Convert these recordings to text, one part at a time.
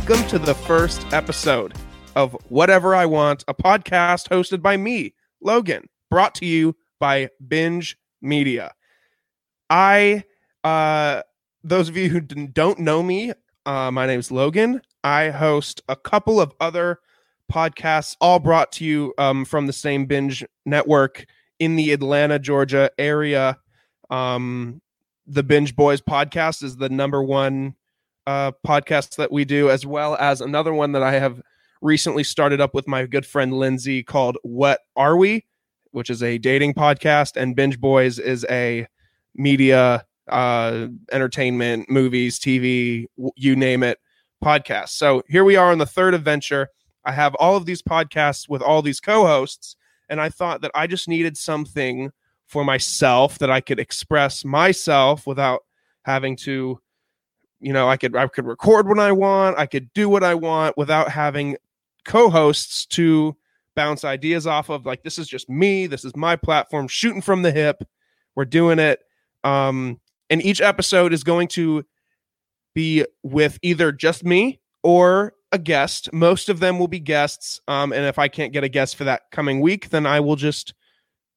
Welcome to the first episode of Whatever I Want, a podcast hosted by me, Logan, brought to you by Binge Media. I, uh, those of you who don't know me, uh, my name is Logan. I host a couple of other podcasts, all brought to you um, from the same Binge network in the Atlanta, Georgia area. Um, the Binge Boys podcast is the number one uh, podcast that we do, as well as another one that I have recently started up with my good friend Lindsay called What Are We, which is a dating podcast, and Binge Boys is a media, uh, entertainment, movies, TV, you name it, podcast. So here we are on the third adventure. I have all of these podcasts with all these co hosts, and I thought that I just needed something for myself that I could express myself without having to you know i could i could record when i want i could do what i want without having co-hosts to bounce ideas off of like this is just me this is my platform shooting from the hip we're doing it. Um and each episode is going to be with either just me or a guest. Most of them will be guests um and if i can't get a guest for that coming week then i will just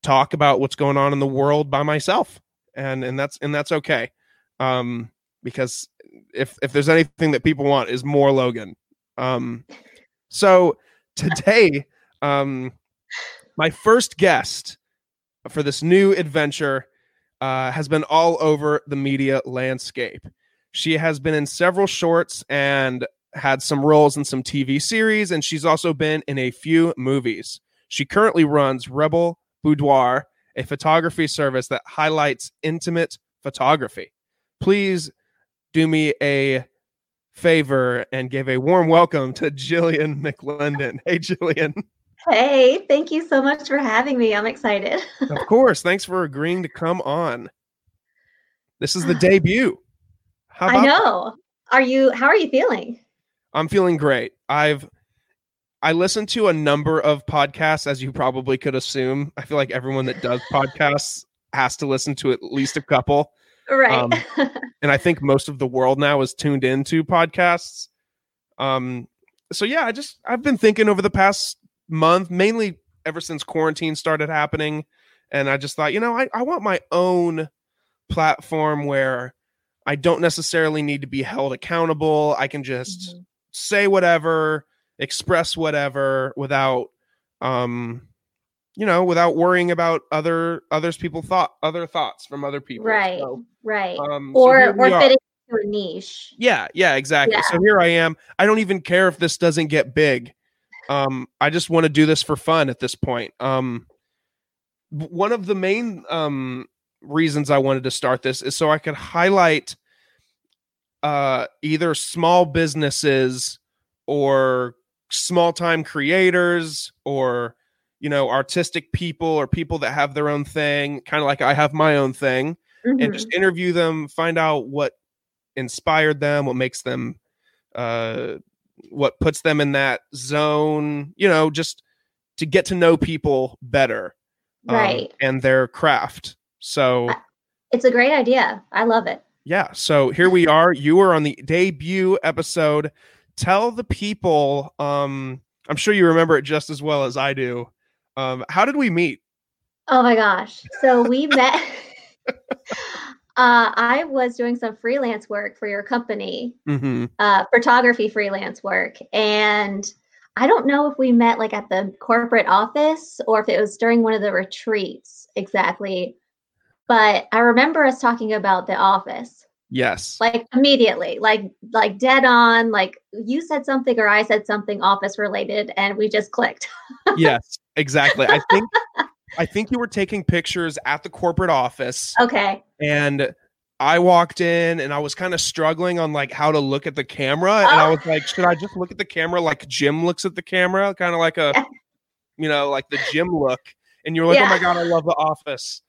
talk about what's going on in the world by myself and and that's and that's okay. Um because if if there's anything that people want is more Logan. Um, so today, um, my first guest for this new adventure uh, has been all over the media landscape. She has been in several shorts and had some roles in some TV series, and she's also been in a few movies. She currently runs Rebel Boudoir, a photography service that highlights intimate photography. Please do me a favor and give a warm welcome to Jilian McLendon. Hey, Jilian. Hey, thank you so much for having me. I'm excited. of course. Thanks for agreeing to come on. This is the debut. How I know. Are you how are you feeling? I'm feeling great. I've I listen to a number of podcasts as you probably could assume. I feel like everyone that does podcasts has to listen to at least a couple. Right. Um, and I think most of the world now is tuned into podcasts. Um, so yeah, I just I've been thinking over the past month, mainly ever since quarantine started happening, and I just thought, you know, I, I want my own platform where I don't necessarily need to be held accountable. I can just mm-hmm. say whatever, express whatever without um you know, without worrying about other others people thought other thoughts from other people. Right. So, right. Um, or so or fitting into a niche. Yeah, yeah, exactly. Yeah. So here I am. I don't even care if this doesn't get big. Um, I just want to do this for fun at this point. Um one of the main um reasons I wanted to start this is so I could highlight uh either small businesses or small time creators or you know, artistic people or people that have their own thing, kind of like I have my own thing, mm-hmm. and just interview them, find out what inspired them, what makes them, uh, what puts them in that zone, you know, just to get to know people better, um, right, and their craft. So it's a great idea. I love it. Yeah. So here we are. You are on the debut episode. Tell the people. Um, I'm sure you remember it just as well as I do. Um, how did we meet? Oh my gosh. So we met. Uh, I was doing some freelance work for your company, mm-hmm. uh, photography freelance work. And I don't know if we met like at the corporate office or if it was during one of the retreats exactly. But I remember us talking about the office. Yes. Like immediately, like like dead on, like you said something or I said something office related and we just clicked. yes, exactly. I think I think you were taking pictures at the corporate office. Okay. And I walked in and I was kind of struggling on like how to look at the camera. And I oh. was like, should I just look at the camera like Jim looks at the camera? Kind of like a, you know, like the Jim look. And you're like, oh yeah. oh my God, I love the office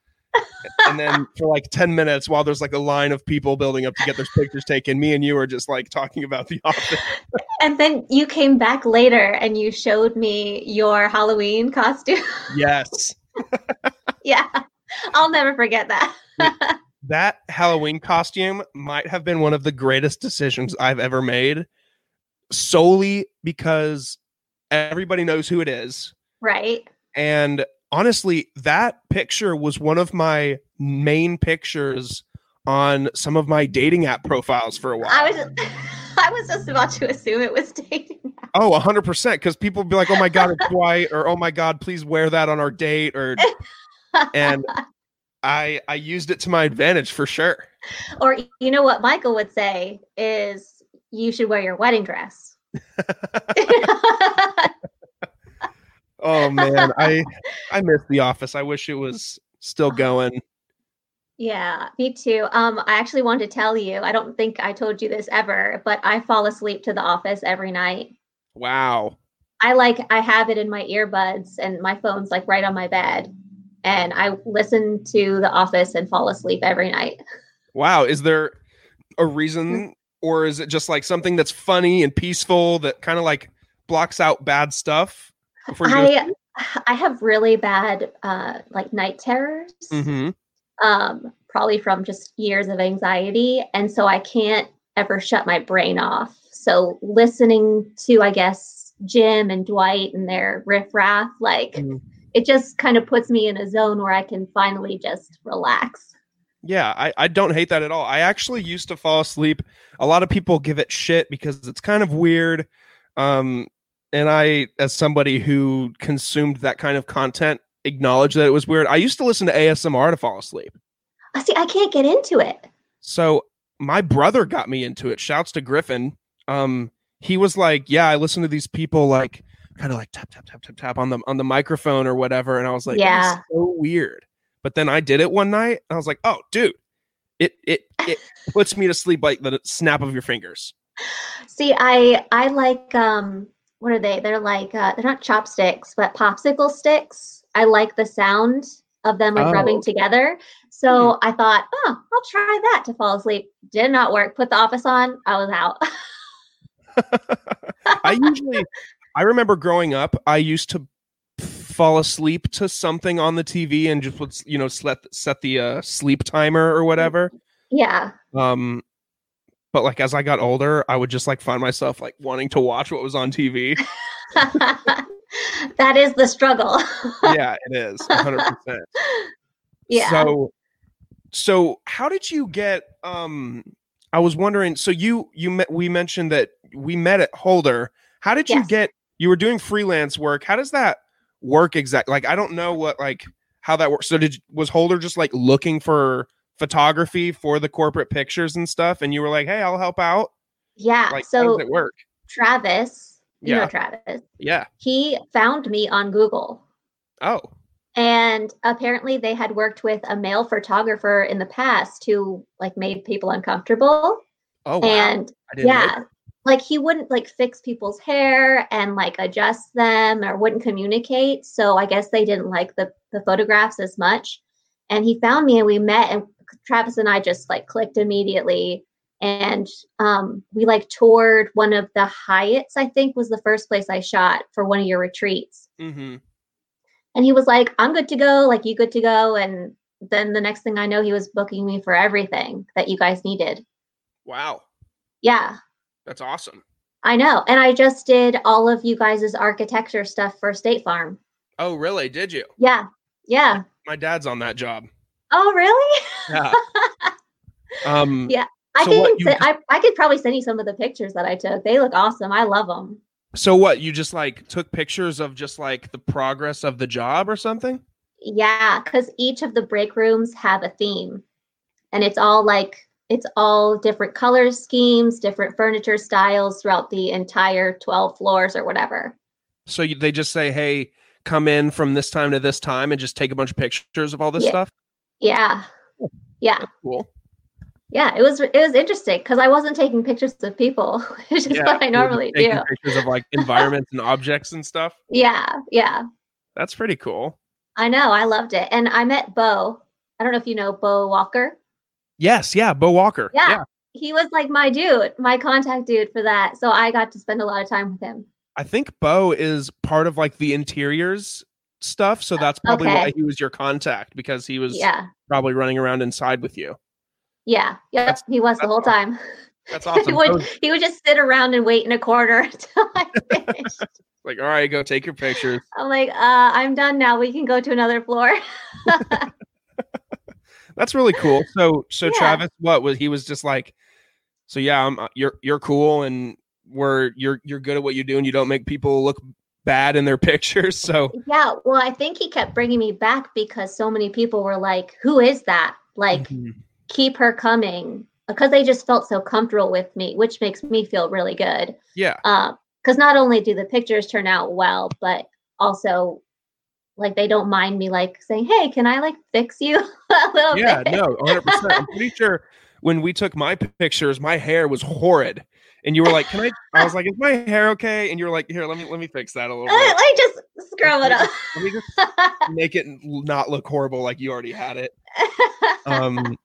and then for like 10 minutes while there's like a line of people building up to get their pictures taken me and you are just like talking about the office. And then you came back later and you showed me your halloween costume. Yes. Yeah. I'll never forget that. That halloween costume might have been one of the greatest decisions i've ever made solely because everybody knows who it is. Right. And honestly, that picture was one of my main pictures on some of my dating app profiles for a while. I was I was just about to assume it was dating. App. Oh, 100% because people would be like, "Oh my god, it's white," or "Oh my god, please wear that on our date," or and I I used it to my advantage for sure. Or you know what Michael would say is you should wear your wedding dress. Oh man, I I miss the office. I wish it was still going. Yeah, me too. Um, I actually want to tell you, I don't think I told you this ever, but I fall asleep to the office every night. Wow. I like I have it in my earbuds and my phone's like right on my bed. And I listen to the office and fall asleep every night. Wow. Is there a reason or is it just like something that's funny and peaceful that kind of like blocks out bad stuff? I I have really bad uh like night terrors. Mm-hmm um, probably from just years of anxiety. And so I can't ever shut my brain off. So listening to, I guess, Jim and Dwight and their riffraff, like mm. it just kind of puts me in a zone where I can finally just relax. Yeah, I, I don't hate that at all. I actually used to fall asleep. A lot of people give it shit because it's kind of weird. Um, and I, as somebody who consumed that kind of content acknowledge that it was weird. I used to listen to ASMR to fall asleep. I see. I can't get into it. So my brother got me into it. Shouts to Griffin. Um, he was like, "Yeah, I listen to these people like kind of like tap tap tap tap tap on the on the microphone or whatever," and I was like, "Yeah, so weird." But then I did it one night. And I was like, "Oh, dude, it it it puts me to sleep like the snap of your fingers." See, I I like um, what are they? They're like uh, they're not chopsticks, but popsicle sticks I like the sound of them like oh. rubbing together. So hmm. I thought, oh, I'll try that to fall asleep. Did not work. Put the office on. I was out. I usually, I remember growing up, I used to fall asleep to something on the TV and just would, you know, set, set the uh, sleep timer or whatever. Yeah. Um, but like as I got older, I would just like find myself like wanting to watch what was on TV. that is the struggle. yeah, it is 100%. yeah. So so how did you get um I was wondering so you you met we mentioned that we met at Holder. How did you get you were doing freelance work. How does that work exactly? Like I don't know what like how that works. So did was Holder just like looking for photography for the corporate pictures and stuff and you were like, "Hey, I'll help out?" Yeah. Like, so it work? Travis you yeah. know Travis. Yeah. He found me on Google. Oh. And apparently they had worked with a male photographer in the past who like made people uncomfortable. Oh wow. And yeah. Like he wouldn't like fix people's hair and like adjust them or wouldn't communicate. So I guess they didn't like the, the photographs as much. And he found me and we met and Travis and I just like clicked immediately and um, we like toured one of the Hyatts. I think was the first place I shot for one of your retreats. Mm-hmm. And he was like, "I'm good to go. Like you good to go?" And then the next thing I know, he was booking me for everything that you guys needed. Wow. Yeah. That's awesome. I know. And I just did all of you guys' architecture stuff for State Farm. Oh, really? Did you? Yeah. Yeah. My dad's on that job. Oh, really? Yeah. um yeah I so can send, I, I could probably send you some of the pictures that I took. They look awesome. I love them. So what? You just like took pictures of just like the progress of the job or something? Yeah, because each of the break rooms have a theme, and it's all like it's all different color schemes, different furniture styles throughout the entire twelve floors or whatever. So you, they just say, "Hey, come in from this time to this time," and just take a bunch of pictures of all this yeah. stuff. Yeah, oh, yeah, That's cool yeah, it was it was interesting because I wasn't taking pictures of people, which is yeah, what I normally do. Pictures of like environments and objects and stuff. Yeah, yeah. That's pretty cool. I know, I loved it, and I met Bo. I don't know if you know Bo Walker. Yes, yeah, Bo Walker. Yeah, yeah, he was like my dude, my contact dude for that. So I got to spend a lot of time with him. I think Bo is part of like the interiors stuff, so that's probably okay. why he was your contact because he was yeah. probably running around inside with you. Yeah, yeah, he was the whole time. That's awesome. he, would, he would just sit around and wait in a corner until I finished. like, all right, go take your pictures. I'm like, uh, I'm done now. We can go to another floor. That's really cool. So, so Yeah. Travis, what was he was just like, so yeah, I'm, uh, you're you're cool, and we're you're you're good at what you do, and you don't make people look bad in their pictures. So, yeah. Well, I think he kept bringing me back because so many people were like, who is that? Like, Mhm. keep her coming because they just felt so comfortable with me, which makes me feel really good. yeah, Because not only do the pictures turn out well, but also like they don't mind me like saying, "Hey, can I like fix you a little yeah, bit?" no, 100. percent I'm pretty sure when we took my pictures, my hair was horrid, and you were like, "Can I?" I was like, "Is my hair okay?" And you were like, "Here, let me let me fix that a little Let bit. me just scrub it up. Let me just make it not look horrible like you already had it." um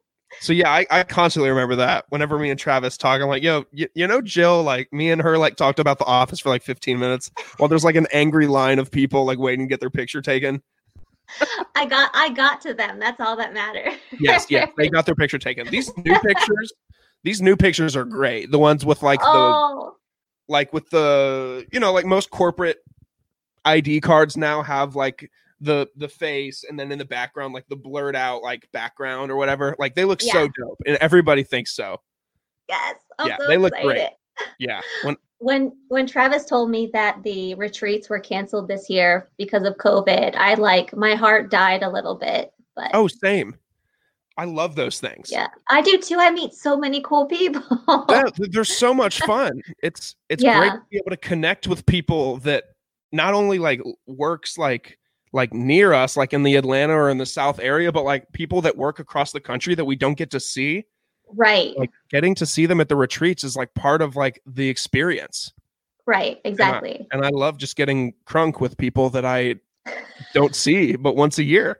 so yeah I, I constantly remember that whenever me and travis talk i'm like yo you, you know jill like me and her like talked about the office for like 15 minutes while there's like an angry line of people like waiting to get their picture taken I got I got to them. That's all that matters. yes yes they got their picture taken these new pictures these new pictures are great the ones with like the oh, like with the you know like most corporate id cards now have like the the face and then in the background like the blurred out like background or whatever like they look so dope and everybody thinks so yes. I'm Yeah, so they look excited. great. yeah when When when Travis told me that the retreats were canceled this year because of COVID, I like my heart died a little bit. But oh same i love those things yeah, I do too. I meet so many cool people. Yeah, they're so much fun it's it's great to be able to connect with people that not only like works like like near us like in the atlanta or in the south area but like people that work across the country that we don't get to see right. like getting to see them at the retreats is like part of like the experience right. Exactly. and i love just getting crunk with people that i don't see but once a year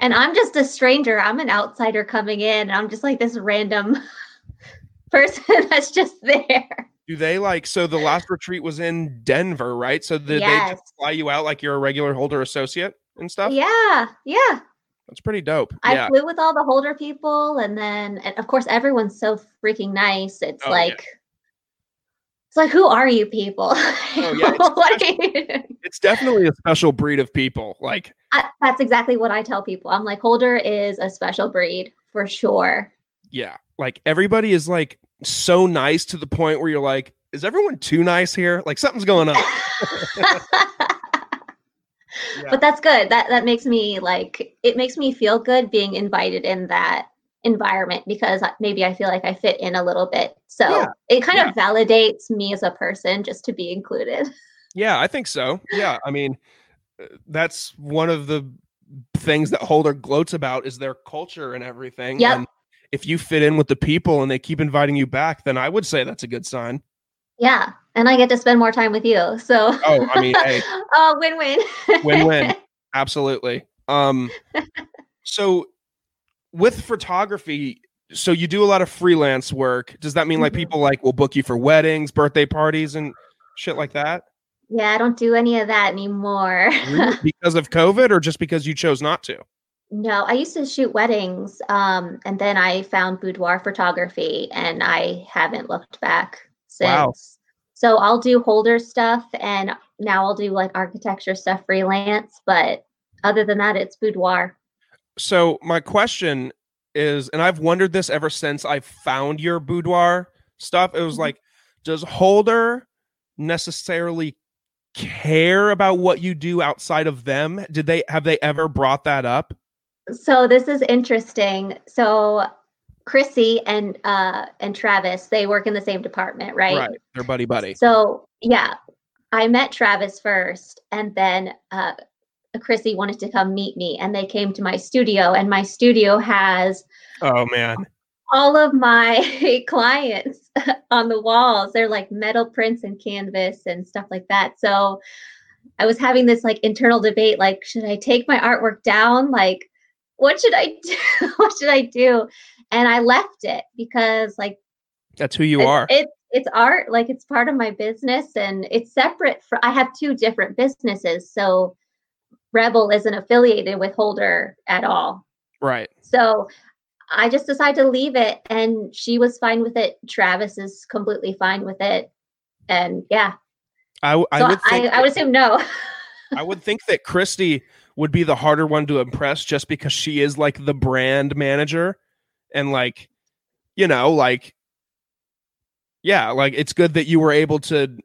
And I'm just a stranger. I'm an outsider coming in. I'm just like this random person that's just there. do they like so the last retreat was in denver right so did they Yes. just fly you out like you're a regular holder associate and stuff Yeah. Yeah. that's pretty dope I yeah flew with all the Holder people, and then, and of course, everyone's so freaking nice. It's Oh, yeah. Like, it's like, who are you people? Oh, yeah, it's what are you doing? it's definitely a special breed of people like I, that's exactly what I tell people. I'm like, Holder is a special breed for sure. yeah like everybody is like so nice to the point where you're like is everyone too nice here like something's going on Yeah. But that's good. That that makes me like it makes me feel good being invited in that environment because maybe I feel like I fit in a little bit. So Yeah. it kind of validates me as a person just to be included. Yeah, I think so. Yeah, I mean, uh, that's one of the things that Holder gloats about is their culture and everything. Yep. And if you fit in with the people and they keep inviting you back, then I would say that's a good sign. Yeah. And I get to spend more time with you. So Oh, I mean, hey, oh, win-win. win-win. Absolutely. Um, so with photography, so you do a lot of freelance work. Does that mean like Mhm. people like will book you for weddings, birthday parties, and shit like that? yeah, I don't do any of that anymore. Really? because of COVID, or just because you chose not to? No, I used to shoot weddings, um, and then I found boudoir photography, and I haven't looked back since. Wow. So I'll do holder stuff, and now I'll do like architecture stuff freelance. But other than that, it's boudoir. So my question is, and I've wondered this ever since I found your boudoir stuff. It was Mhm. like, does Holder necessarily care about what you do outside of them? Did they have they ever brought that up? So this is interesting. So Chrissy and uh, and Travis, they work in the same department, right? right? They're buddy buddy. So yeah, I met Travis first, and then uh, Chrissy wanted to come meet me, and they came to my studio, and my studio has Oh man. all of my clients on the walls. They're like metal prints and canvas and stuff like that. So I was having this like internal debate, like, should I take my artwork down? Like, what should I do? what should I do? And I left it because like That's who you it's, are. It's it's art, like it's part of my business, and it's separate. For I have two different businesses, so Rebel isn't affiliated with Holder at all. right. So I just decided to leave it and she was fine with it. Travis is completely fine with it. And yeah. I, I so would I, think I would assume no. I would think that Christy would be the harder one to impress just because she is like the brand manager and like you know like yeah like it's good that you were able to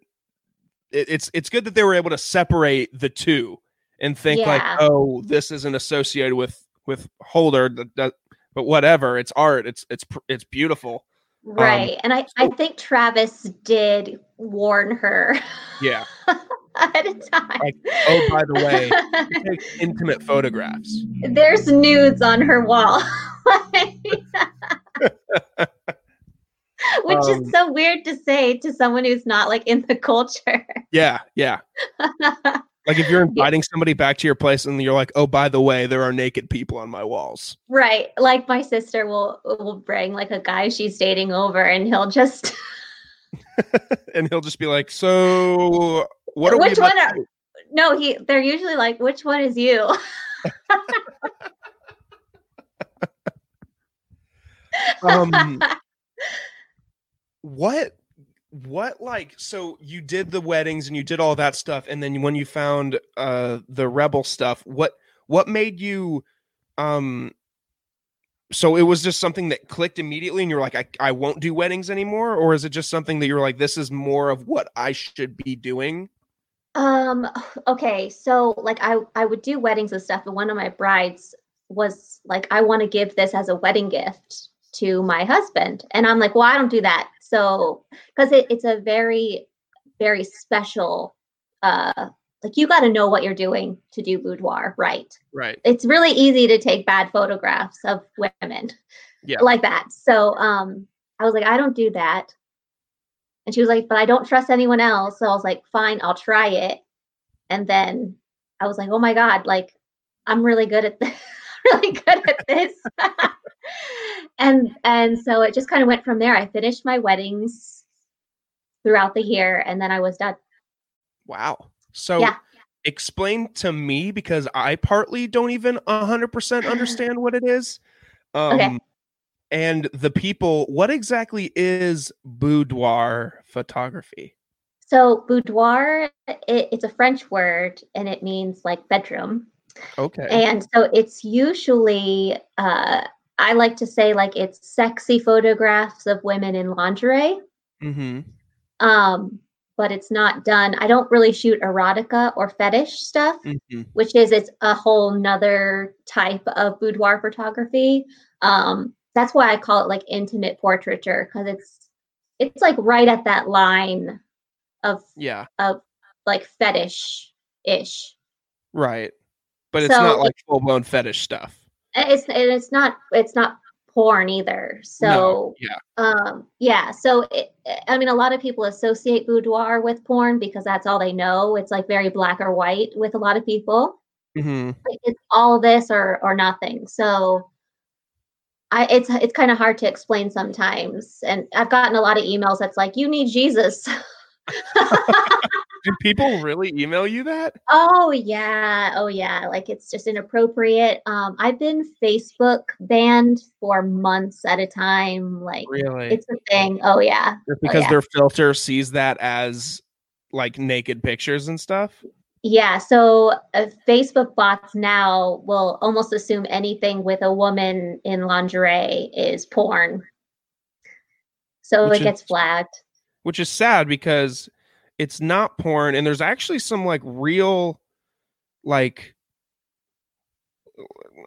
it, it's it's good that they were able to separate the two and think like oh this isn't associated with with holder that, that, but whatever it's art it's it's it's beautiful right. and I, I Um, think Travis did warn her yeah ahead of time. Like, oh, by the way, take intimate photographs there's nudes on her wall. Which Um, is so weird to say to someone who's not like in the culture. yeah yeah like if you're inviting somebody back to your place and you're like oh by the way there are naked people on my walls right. Like my sister will will bring like a guy she's dating over and he'll just and he'll just be like so what are we Which one are- no, he they're usually like, which one is you? um what what like so you did the weddings and you did all that stuff and then when you found uh the rebel stuff what what made you um so it was just something that clicked immediately and you're like I, I won't do weddings anymore? Or is it just something that you're like this is more of what i should be doing? Um, okay, so like I I would do weddings and stuff, but one of my brides was like, I want to give this as a wedding gift to my husband. And I'm like, well, I don't do that. So because it, it's a very, very special uh like you got to know what you're doing to do boudoir right. right It's really easy to take bad photographs of women Yeah. like that. So um I was like, I don't do that. And she was like, but I don't trust anyone else. So I was like, fine, I'll try it. And then I was like, oh my God, like I'm really good at this, really good at this. and and so it just kind of went from there. I finished my weddings throughout the year and then I was done. wow so Yeah. explain to me because i partly don't even 100% understand what it is um Okay. and the people what exactly is boudoir photography So boudoir, it, it's a French word and it means like bedroom. okay And so it's usually, uh, I like to say like it's sexy photographs of women in lingerie. mm-hmm Um, but it's not done. I don't really shoot erotica or fetish stuff, mm-hmm which is it's a whole nother type of boudoir photography. Um, that's why I call it like intimate portraiture because it's it's like right at that line of yeah of like fetish ish. right but it's So not like full-blown fetish stuff It's and it's not it's not porn either. So No, yeah um yeah, so it, I mean a lot of people associate boudoir with porn because that's all they know. It's like very black or white with a lot of people. mm-hmm Like, it's all this or or nothing. So I it's it's kind of hard to explain sometimes. And I've gotten a lot of emails that's like you need Jesus. do people really email you that Oh yeah, oh yeah. Like it's just inappropriate. Um, I've been Facebook banned for months at a time. Like really it's a thing. Oh yeah, Just because yeah. their filter sees that as like naked pictures and stuff yeah. So uh, Facebook bots now will almost assume anything with a woman in lingerie is porn. So Which it gets is- flagged. which is sad because it's not porn and there's actually some like real like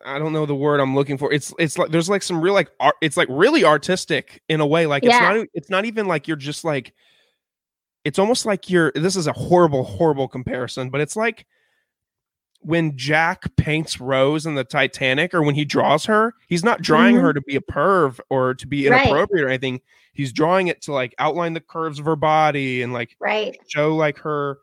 I don't know the word I'm looking for. It's it's like there's like some real like art it's like really artistic in a way like it's not it's not even like you're just like it's almost like you're this is a horrible horrible comparison but it's like when Jack paints Rose in the Titanic or when he draws her, he's not drawing Mhm. her to be a perv or to be Right. inappropriate or anything. He's drawing it to like outline the curves of her body and like Right. show like her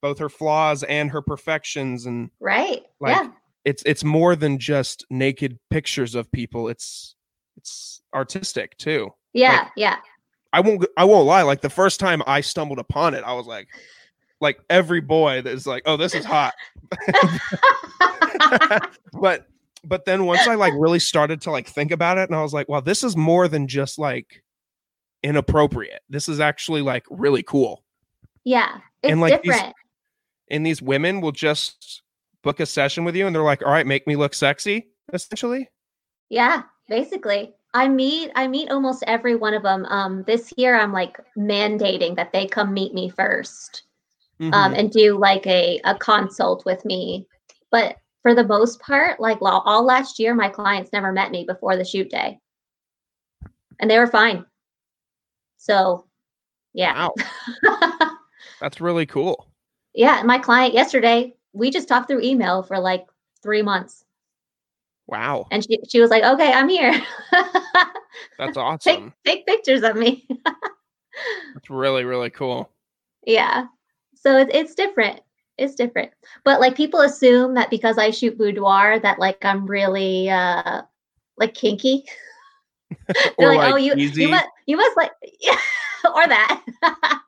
both her flaws and her perfections and Right. Like, yeah. it's it's more than just naked pictures of people. It's it's artistic too. Yeah. yeah. I won't I won't lie. Like the first time I stumbled upon it, I was like, like every boy that is like, oh, this is hot. but but then once I like really started to like think about it, and I was like, well, this is more than just like inappropriate. This is actually like really cool. Yeah, it's and like different. These, and these women will just book a session with you, and they're like, "All right, make me look sexy." Essentially. Yeah, basically. I meet I meet almost every one of them. Um, this year I'm like mandating that they come meet me 1st um, mm-hmm. um, and do like a a consult with me. But for the most part, like all last year, my clients never met me before the shoot day, and they were fine. So, yeah, wow. that's really cool. Yeah, my client yesterday, we just talked through email for like three months. Wow. And she she was like, "Okay, I'm here." That's awesome. Take, take pictures of me. That's really really cool. Yeah. So it's it's different. It's different. But like people assume that because I shoot boudoir that like I'm really uh like kinky. They're like, like, "Oh, you easy. you must you must like or that."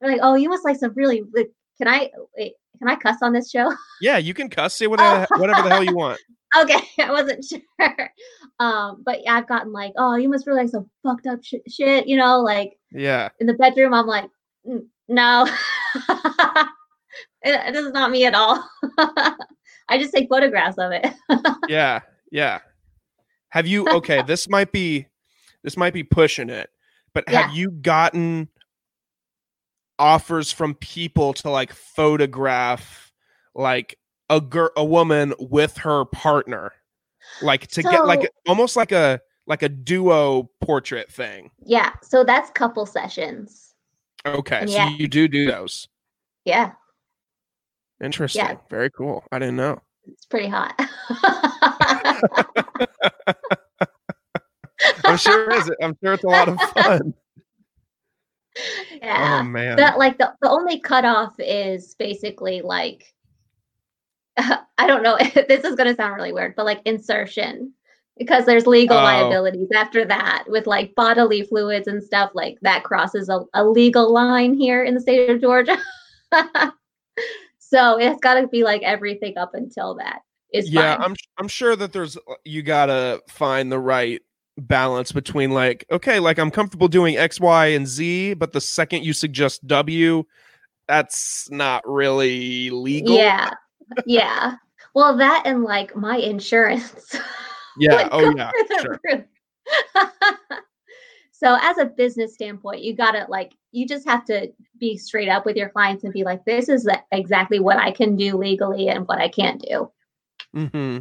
They're like, "Oh, you must like some really like, can I wait, can I cuss on this show?" Yeah, you can cuss. Say whatever whatever the hell you want. okay, I wasn't sure. Um, but yeah, I've gotten like, oh, you must realize some fucked up sh- shit, you know, like yeah. In the bedroom, I'm like, no, it, this is not me at all. I just take photographs of it. yeah, yeah. Have you? Okay, this might be this might be pushing it, but yeah. have you gotten offers from people to like photograph like a girl a woman with her partner like to so, get like almost like a like a duo portrait thing yeah so that's couple sessions okay and so you do do those. Yeah. Interesting yeah. very cool i didn't know. It's pretty hot. I'm sure it is i'm sure it's a lot of fun. Yeah oh man. that like the, the only cutoff is basically like I don't know. this is going to sound really weird, but like insertion, because there's legal oh. liabilities after that with like bodily fluids and stuff like that crosses a, a legal line here in the state of Georgia. so it's got to be like everything up until that is yeah. Fine. I'm I'm sure that there's uh, you got to find the right balance between like okay, like I'm comfortable doing X, Y, and Z, but the second you suggest W, that's not really legal. Yeah yeah. Well, that and like my insurance. Yeah. oh, yeah. Sure. so, as a business standpoint, you got to like, you just have to be straight up with your clients and be like, this is exactly what I can do legally and what I can't do. Mm-hmm.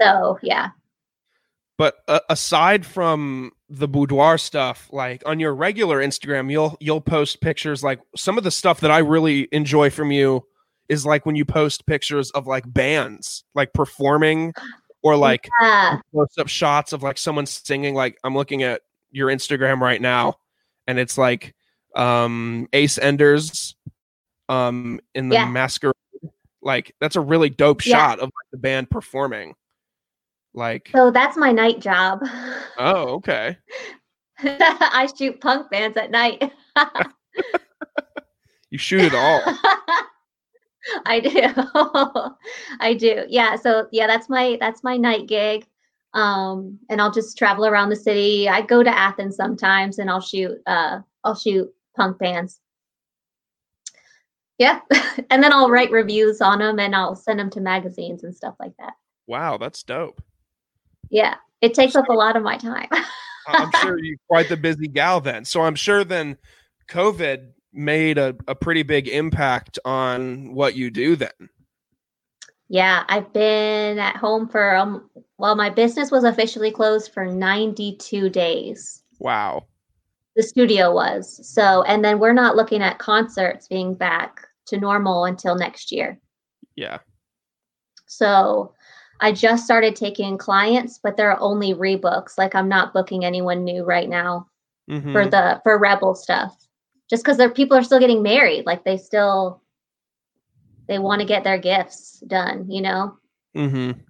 So, yeah. But uh, aside from the boudoir stuff, like on your regular Instagram, you'll you'll post pictures like some of the stuff that I really enjoy from you is like when you post pictures of like bands like performing or like yeah. close up shots of like someone singing like I'm looking at your Instagram right now and it's like um Ace Enders um in the yeah. masquerade like that's a really dope yeah. shot of like, the band performing like so that's my night job oh okay i shoot punk bands at night you shoot it all I do. I do. Yeah. So yeah, that's my that's my night gig. Um, and I'll just travel around the city. I go to Athens sometimes and I'll shoot uh I'll shoot punk bands. Yeah. and then I'll write reviews on them and I'll send them to magazines and stuff like that. Wow, that's dope. Yeah. It takes up a lot of my time. I'm sure you're quite the busy gal then. So I'm sure then COVID made a, a pretty big impact on what you do then. Yeah, I've been at home for um well my business was officially closed for 92 days. Wow. The studio was. So and then we're not looking at concerts being back to normal until next year. Yeah. So I just started taking clients, but they're only rebooks. Like I'm not booking anyone new right now mm-hmm. for the for Rebel stuff just because their people are still getting married like they still they want to get their gifts done you know? Mm-hmm.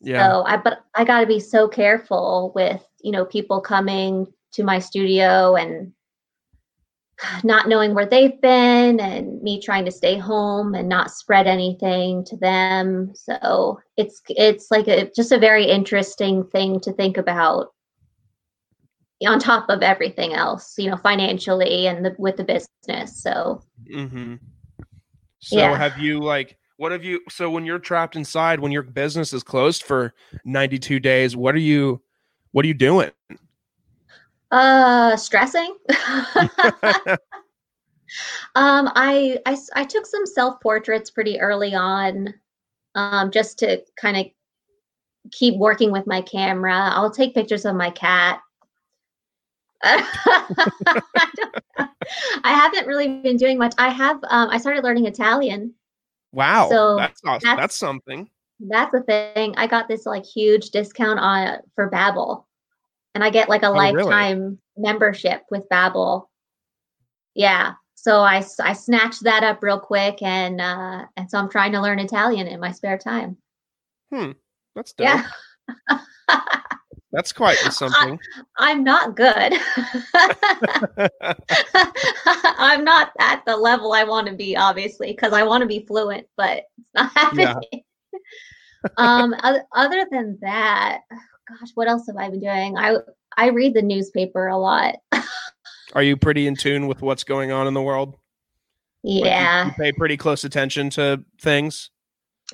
Yeah. So i but i got to be so careful with you know people coming to my studio and not knowing where they've been and me trying to stay home and not spread anything to them. So it's it's like a just a very interesting thing to think about on top of everything else you know financially and the, with the business so mm-hmm. so yeah. have you like what have you so when you're trapped inside when your business is closed for 92 days what are you what are you doing uh, stressing. um, I, I I took some self portraits pretty early on, um, just to kind of keep working with my camera. I'll take pictures of my cat. I, I, haven't really been doing much. I have. Um, I started learning Italian. Wow, so that's awesome. That's, that's something. That's a thing. I got this like huge discount on for Babbel and I get like a oh, lifetime really? membership with Babbel. Yeah. So I, I snatched that up real quick and uh, and so I'm trying to learn Italian in my spare time. Hmm. That's dope. Yeah. That's quite something. I, am not good. I'm not at the level I want to be, obviously, because I want to be fluent, but it's not happening. Yeah. um, other than that, gosh, what else have I been doing? I I read the newspaper a lot. Are you pretty in tune with what's going on in the world? Yeah. Like pay pretty close attention to things.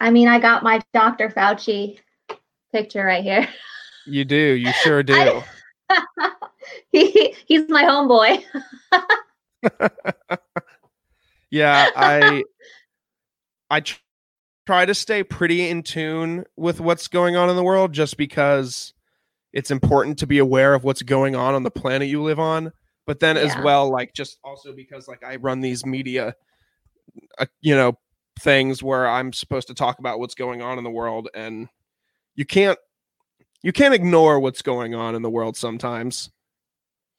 I mean, I got my Dr. Fauci picture right here. You do. You sure do. he, he's my homeboy. yeah, I I try to stay pretty in tune with what's going on in the world just because it's important to be aware of what's going on on the planet you live on but then yeah. as well like just also because like i run these media uh, you know things where i'm supposed to talk about what's going on in the world and you can't you can't ignore what's going on in the world sometimes.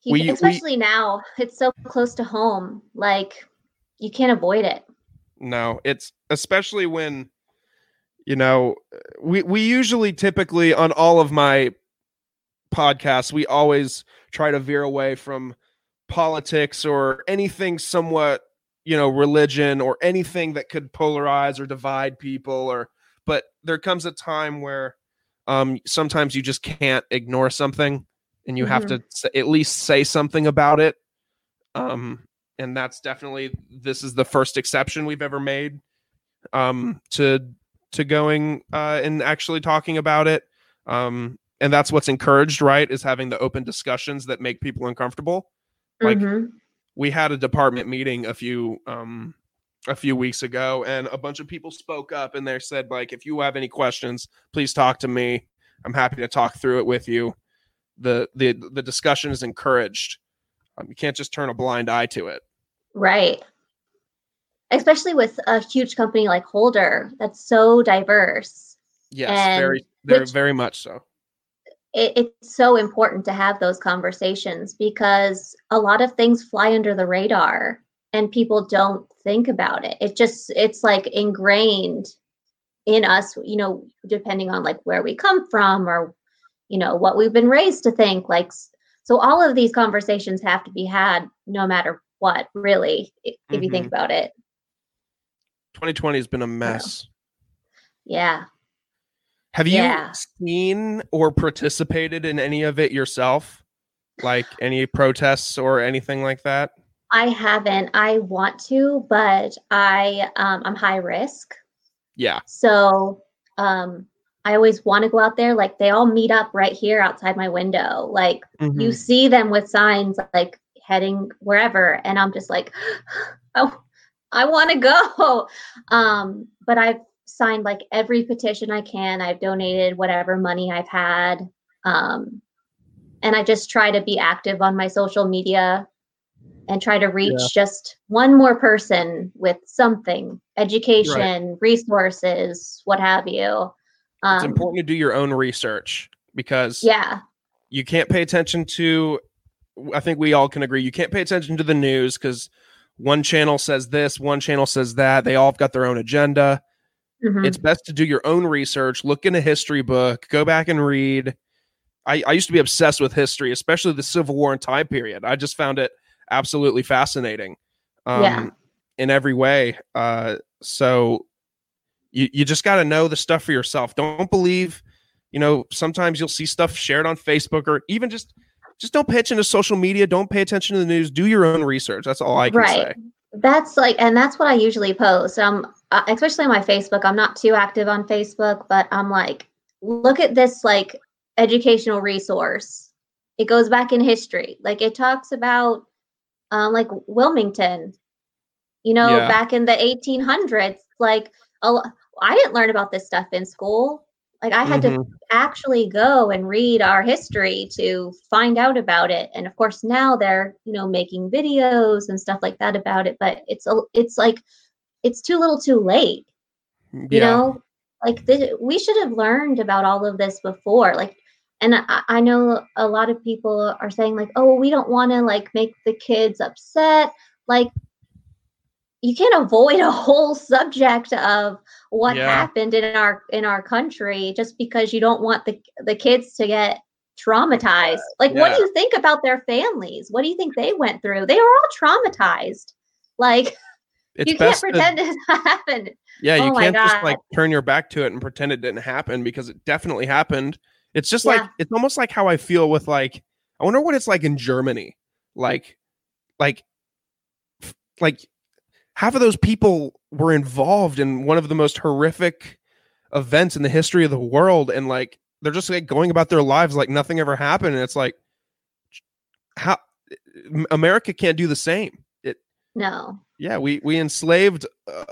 We, especially we, now it's so close to home like you can't avoid it. No it's especially when you know we we usually typically on all of my podcasts we always try to veer away from politics or anything somewhat you know religion or anything that could polarize or divide people or but there comes a time where um sometimes you just can't ignore something and you mm-hmm. have to at least say something about it um and that's definitely this is the first exception we've ever made um to to going uh, and actually talking about it. Um, and that's what's encouraged, right? Is having the open discussions that make people uncomfortable. Like mm-hmm. we had a department meeting a few um, a few weeks ago, and a bunch of people spoke up and they said, like, if you have any questions, please talk to me. I'm happy to talk through it with you. The the the discussion is encouraged. Um, you can't just turn a blind eye to it. Right especially with a huge company like Holder that's so diverse. Yes, very, very, very much so. It, it's so important to have those conversations because a lot of things fly under the radar and people don't think about it. It just, it's like ingrained in us, you know, depending on like where we come from or, you know, what we've been raised to think. Like, so all of these conversations have to be had no matter what, really, if mm-hmm. you think mm-hmm. about it. 2020 has been a mess. Yeah. Have you yeah. seen or participated in any of it yourself? Like any protests or anything like that? I haven't. I want to, but I um I'm high risk. Yeah. So um I always want to go out there. Like they all meet up right here outside my window. Like mm-hmm. you see them with signs like heading wherever, and I'm just like, oh, I want to go. Um, but I've signed like every petition I can. I've donated whatever money I've had. Um, and I just try to be active on my social media and try to reach yeah. just one more person with something education, right. resources, what have you. Um, it's important to do your own research because yeah, you can't pay attention to. I think we all can agree you can't pay attention to the news because one channel says this, one channel says that. They all have got their own agenda. Mm-hmm. It's best to do your own research, look in a history book, go back and read. I, I used to be obsessed with history, especially the Civil War and time period. I just found it absolutely fascinating. Um, yeah. In every way. Uh, so you, you just got to know the stuff for yourself. Don't believe, you know, sometimes you'll see stuff shared on Facebook or even just just don't pay attention to social media. Don't pay attention to the news. Do your own research. That's all I can right. say. That's like, and that's what I usually post. Um, uh, especially on my Facebook. I'm not too active on Facebook, but I'm like, look at this like educational resource. It goes back in history. Like it talks about, um, like Wilmington. You know, yeah. back in the 1800s. Like, a, I didn't learn about this stuff in school. Like I had mm-hmm. to actually go and read our history to find out about it. And of course now they're, you know, making videos and stuff like that about it, but it's a it's like it's too little too late. You yeah. know, like th- we should have learned about all of this before. Like and I, I know a lot of people are saying like, "Oh, we don't want to like make the kids upset." Like you can't avoid a whole subject of what yeah. happened in our in our country just because you don't want the the kids to get traumatized. Like yeah. what do you think about their families? What do you think they went through? They were all traumatized. Like it's you can't pretend to, it happened. Yeah, you oh can't just like turn your back to it and pretend it didn't happen because it definitely happened. It's just yeah. like it's almost like how I feel with like I wonder what it's like in Germany. Like like like half of those people were involved in one of the most horrific events in the history of the world and like they're just like going about their lives like nothing ever happened and it's like how america can't do the same it no yeah we we enslaved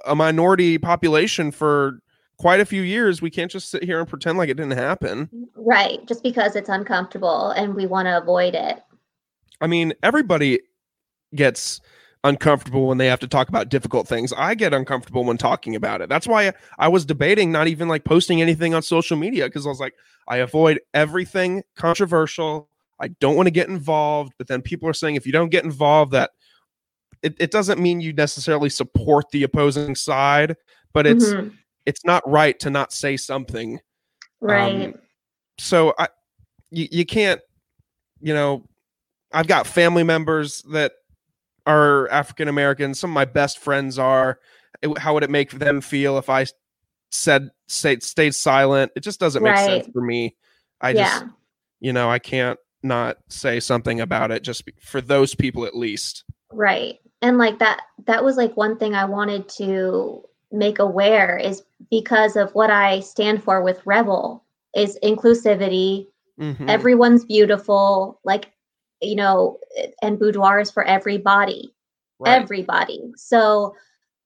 a minority population for quite a few years we can't just sit here and pretend like it didn't happen right just because it's uncomfortable and we want to avoid it i mean everybody gets uncomfortable when they have to talk about difficult things. I get uncomfortable when talking about it. That's why I was debating not even like posting anything on social media because I was like, I avoid everything controversial. I don't want to get involved. But then people are saying if you don't get involved, that it, it doesn't mean you necessarily support the opposing side, but it's mm-hmm. It's not right to not say something. Right. Um, so I you, you can't, you know, I've got family members that are African Americans. Some of my best friends are. It, how would it make them feel if I said say, stayed silent? It just doesn't make right. sense for me. I yeah. just, you know, I can't not say something about it just for those people at least. Right. And like that, that was like one thing I wanted to make aware is because of what I stand for with Rebel is inclusivity. Mm-hmm. Everyone's beautiful. Like you know, and boudoirs for everybody, right. everybody. So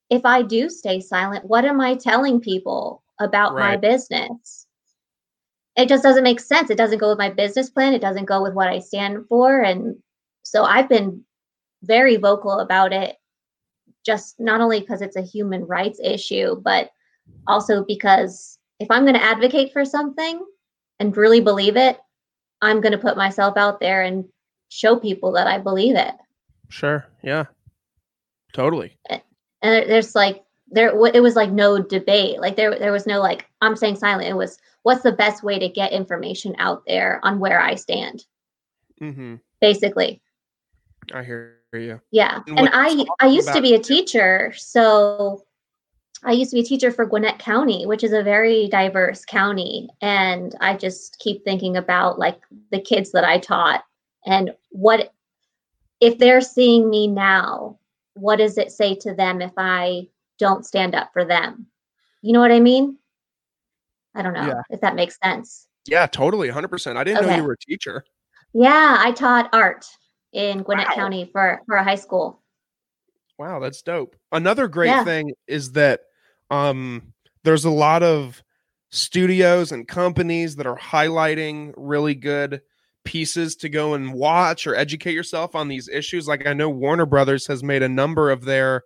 if I do stay silent, what am I telling people about right. my business? It just doesn't make sense. It doesn't go with my business plan. It doesn't go with what I stand for. And so I've been very vocal about it, just not only because it's a human rights issue, but also because if I'm going to advocate for something and really believe it, I'm going to put myself out there and show people that I believe it. Sure. Yeah. Totally. And there's like there it was like no debate. Like there there was no like I'm saying silent. It was what's the best way to get information out there on where I stand. Mm-hmm. Basically. I hear you. Yeah. And, and I I used about- to be a teacher, so I used to be a teacher for Gwinnett County, which is a very diverse county. And I just keep thinking about like the kids that I taught and what if they're seeing me now what does it say to them if i don't stand up for them you know what i mean i don't know yeah. if that makes sense yeah totally 100% i didn't okay. know you were a teacher yeah i taught art in gwinnett wow. county for for a high school. Wow that's dope. Another great yeah. thing is that um there's a lot of studios and companies that are highlighting really good pieces to go and watch or educate yourself on these issues. Like i know warner brothers has made a number of their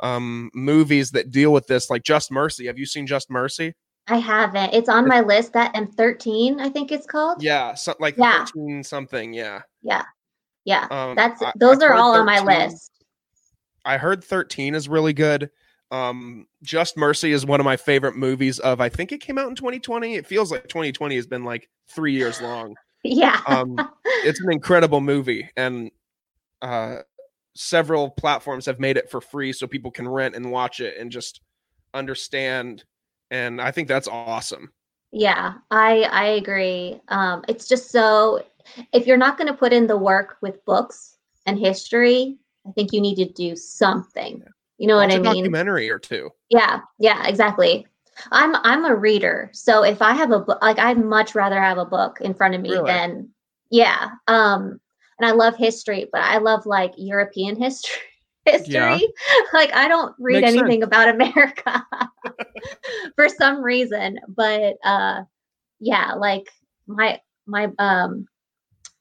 um movies that deal with this like just mercy. Have you seen just mercy? I haven't. It's on my list that M13, i think it's called? Yeah something like yeah. 13 something yeah. Yeah yeah um, that's those I, are all 13, on my list i heard 13 is really good um just mercy is one of my favorite movies of i think it came out in 2020 it feels like 2020 has been like three years long yeah. um, it's an incredible movie, and uh, several platforms have made it for free so people can rent and watch it and just understand and I think that's awesome. Yeah, I I agree. Um, it's just so if you're not going to put in the work with books and history, I think you need to do something. You know Watch what I a mean? Documentary or two. Yeah, yeah, exactly. I'm I'm a reader, so if I have a book, like I'd much rather have a book in front of me Really? than yeah. Um, and I love history, but I love like European history. History, Yeah. like I don't read Makes anything about America for some reason, but uh, yeah, like my my um,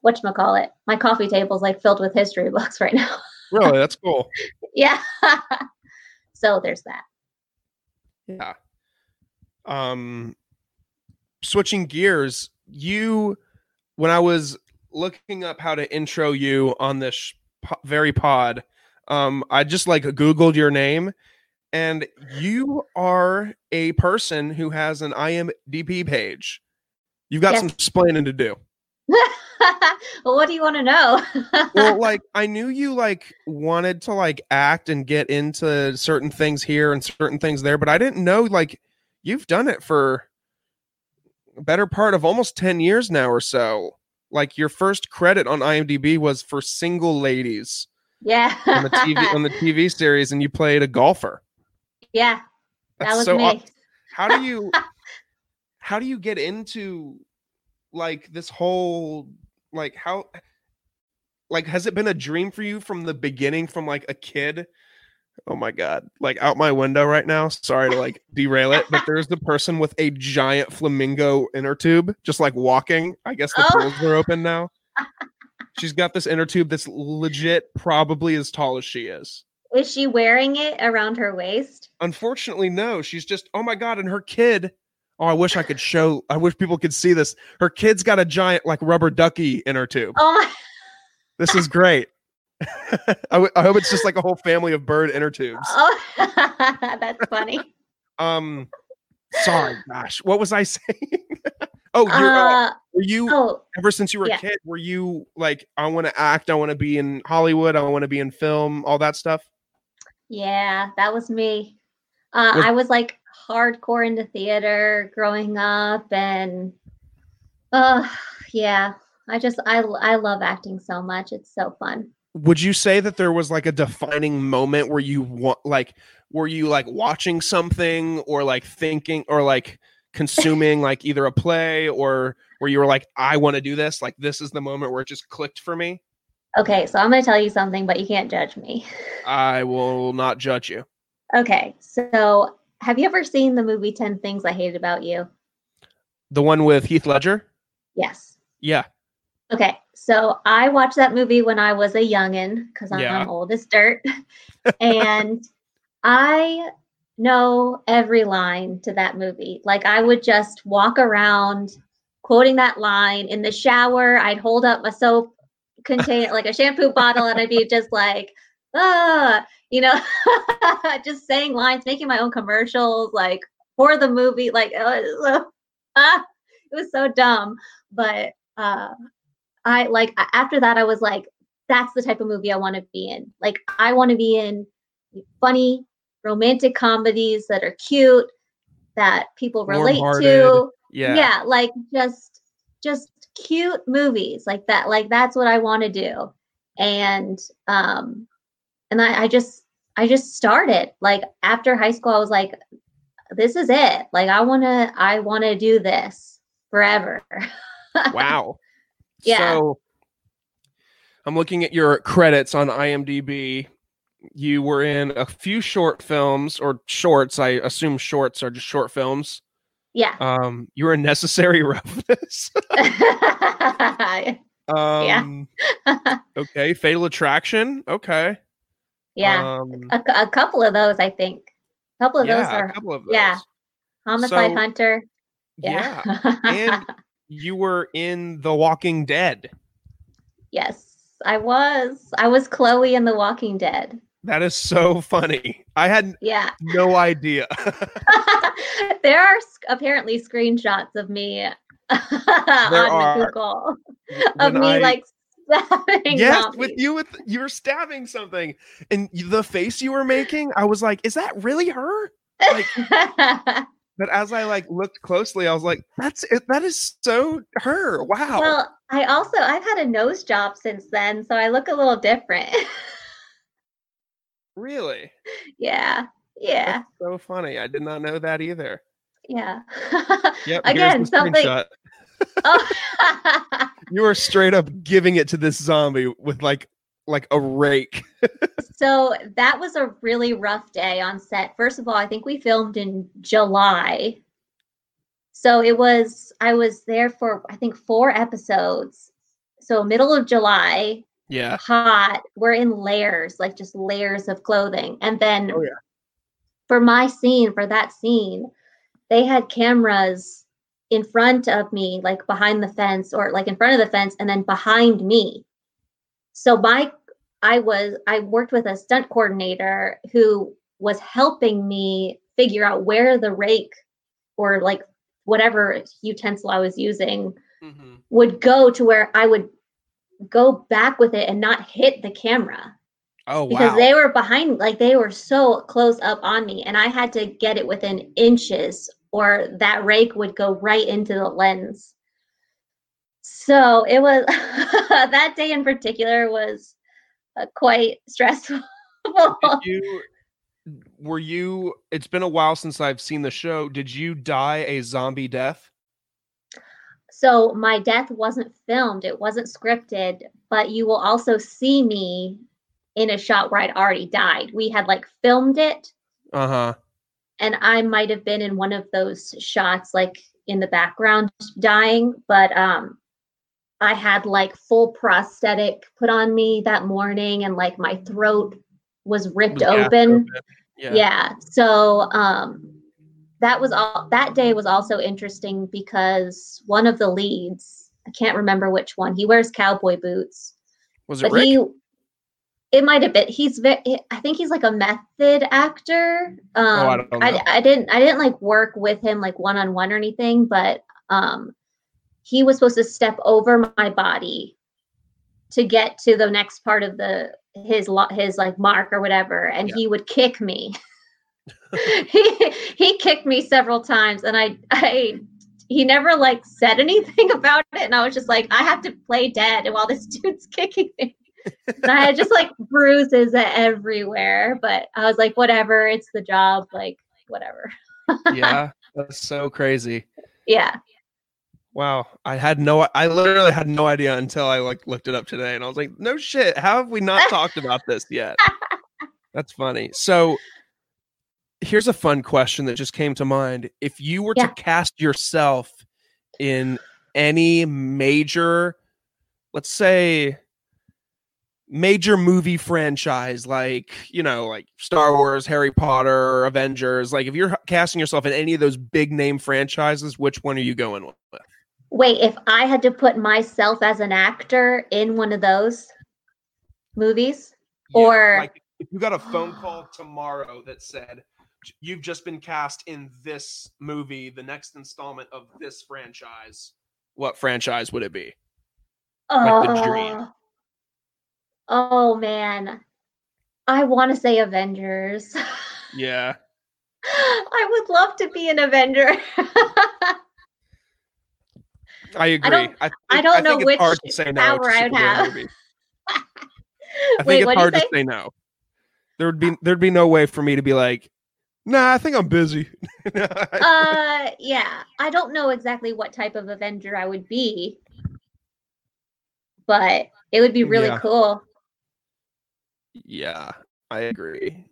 what call it? My coffee table's like filled with history books right now. Really, that's cool. yeah, so there's that. Yeah. Um switching gears, you when I was looking up how to intro you on this sh- po- very pod, um I just like googled your name and you are a person who has an IMDb page. You've got Yes. some explaining to do. well, what do you want to know? well like i knew you like wanted to like act and get into certain things here and certain things there but i didn't know like you've done it for a better part of almost 10 years now or so like your first credit on imdb was for single ladies yeah. on the tv on the tv series and you played a golfer yeah, that was so me. how do you how do you get into like this whole like how like has it been a dream for you from the beginning from like a kid oh my god like out my window right now sorry to like derail it but there's the person with a giant flamingo inner tube just like walking i guess the Oh. pools are open now she's got this inner tube that's legit probably as tall as she is Is she wearing it around her waist? Unfortunately, no. She's just, oh my God. And her kid, oh, I wish I could show, I wish people could see this. Her kid's got a giant, like, rubber ducky in her tube. Oh my! This is great. I, w- I hope it's just like a whole family of bird inner tubes. Oh, that's funny. Um, sorry, gosh. What was I saying? oh, you're, oh, Uh, were you, oh, ever since you were yeah. a kid, were you like, I want to act, I want to be in Hollywood, I want to be in film, all that stuff? yeah, that was me. Uh, Was- I was like hardcore into theater growing up, and oh yeah, I just I I love acting so much. It's so fun. would you say that there was like a defining moment where you want like were you like watching something or like thinking or like consuming like either a play or where you were like i want to do this like this is the moment where it just clicked for me Okay, so I'm gonna tell you something, but you can't judge me. i will not judge you Okay, so have you ever seen the movie 10 Things I Hated About You? the one with heath ledger Yes. yeah Okay, so I watched that movie when I was a youngin because I'm Yeah. old as dirt. and I know every line to that movie. Like I would just walk around quoting that line in the shower. I'd hold up a soap container, like a shampoo bottle, and I'd be just like, ah, you know, just saying lines, making my own commercials, like for the movie. Like, uh, ah, it was so dumb. But uh, I like after that, I was like, that's the type of movie I want to be in. Like, I want to be in funny romantic comedies that are cute, that people relate to. yeah Yeah. like just just cute movies like that. Like that's what I want to do. And um and I, I just I just started like after high school, I was like, this is it. Like I wanna I wanna do this forever. wow Yeah. so i'm looking at your credits on imdb you were in a few short films or shorts i assume shorts are just short films yeah. um you were in necessary roughness um okay fatal attraction okay yeah. um a, a couple of those, I think. A couple of yeah those are of those yeah. Homicide So, Hunter. yeah Yeah. and you were in the walking dead yes, I was. I was Chloe in The Walking Dead. that is so funny i had Yeah. no idea there are apparently screenshots of me on are. Google of When me I- like yes, zombies. with you with you were stabbing something, and the face you were making, I was like, "Is that really her?" Like, but as I like looked closely, I was like, "That's it. That is so her." Wow. Well, I also I've had a nose job since then, so I look a little different. really? Yeah. Yeah. That's so funny. I did not know that either. Yeah. yep. Again, something. oh. You are straight up giving it to this zombie with like like a rake. so that was a really rough day on set. First of all, I think we filmed in July. So it was I was there for I think four episodes. So middle of July. Yeah. Hot. We're in layers, like just layers of clothing. And then oh, yeah. for my scene, for that scene, they had cameras in front of me, like behind the fence or like in front of the fence and then behind me. So my I was I worked with a stunt coordinator who was helping me figure out where the rake or like whatever utensil I was using mm-hmm. would go to where I would go back with it and not hit the camera. Oh, wow because wow. they were behind, like they were so close up on me, and I had to get it within inches or that rake would go right into the lens. So it was that day in particular was uh, quite stressful. you, were you? It's been a while since I've seen the show. Did you die a zombie death? So my death wasn't filmed; it wasn't scripted. But you will also see me in a shot where I'd already died. We had like filmed it. Uh huh and I might have been in one of those shots, like in the background, dying. But um, I had like full prosthetic put on me that morning, and like my throat was ripped was open. open. Yeah. yeah. So um, that was all. That day was also interesting because one of the leads, I can't remember which one, he wears cowboy boots. Was it Rick? He, it might have been. He's very. I think he's like a method actor. Um, oh, I, don't know. I, I didn't. I didn't like work with him like one on one or anything, but um, he was supposed to step over my body to get to the next part of the his his like mark or whatever, and yeah. he would kick me. he he kicked me several times, and I I he never like said anything about it, and I was just like, I have to play dead while this dude's kicking me and I had just like bruises everywhere, but I was like, whatever, it's the job, like whatever. yeah, that's so crazy. Yeah. Wow, I had no, I literally had no idea until I like looked it up today, and I was like, no shit, how have we not talked about this yet? That's funny. So, here's a fun question that just came to mind: If you were yeah. to cast yourself in any major, let's say major movie franchise like you know like star wars harry potter avengers like if you're casting yourself in any of those big name franchises which one are you going with? Wait if i had to put myself as an actor in one of those movies? Yeah, or like if you got a phone call tomorrow that said you've just been cast in this movie the next installment of this franchise what franchise would it be? Like the dream. Uh, Oh man. I want to say Avengers. Yeah. I would love to be an Avenger. I agree. I don't, I, think, I don't I know which hard to say no power I'd have. I think Wait, it's hard to say no. There would be there'd be no way for me to be like, nah, I think I'm busy. uh yeah. I don't know exactly what type of Avenger I would be. But it would be really yeah. cool. Yeah, I agree.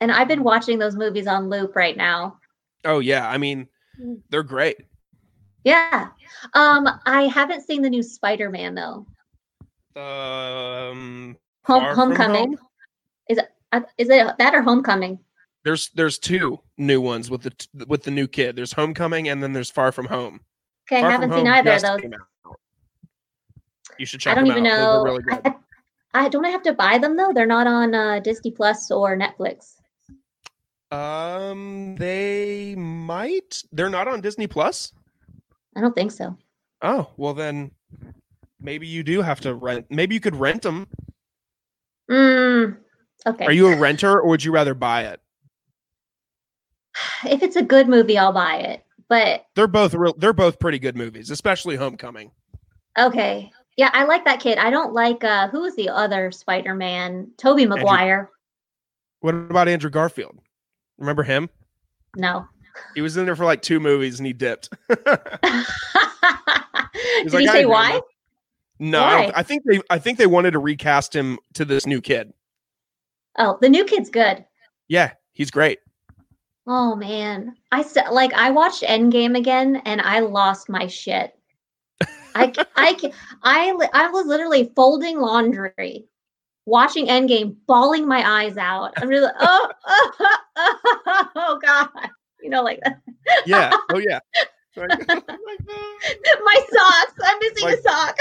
And I've been watching those movies on loop right now. Oh yeah, I mean, mm. they're great. Yeah. Um I haven't seen the new Spider-Man though. Um Home, Homecoming. Home? Is it uh, it that or Homecoming? There's there's two new ones with the with the new kid. There's Homecoming and then there's Far From Home. Okay, Far I haven't seen either of those. You should check I don't even out. know. Really I, I don't I have to buy them though? They're not on uh, Disney Plus or Netflix. Um, they might. They're not on Disney Plus. I don't think so. Oh well, then maybe you do have to rent. Maybe you could rent them. Mm, okay. Are you a renter or would you rather buy it? If it's a good movie, I'll buy it. But they're both real. They're both pretty good movies, especially Homecoming. Okay. Yeah, I like that kid. I don't like uh who is the other Spider-Man? Tobey Maguire. What about Andrew Garfield? Remember him? No. He was in there for like two movies and he dipped. Did like, he say why? No, why? I, I think they I think they wanted to recast him to this new kid. Oh, the new kid's good. Yeah, he's great. Oh man, I st- like I watched Endgame again and I lost my shit. I, I, I, I was literally folding laundry, watching Endgame, bawling my eyes out. I'm really, oh, oh, oh, oh, God. You know, like that. Yeah. Oh, yeah. my socks. I'm missing like, a sock.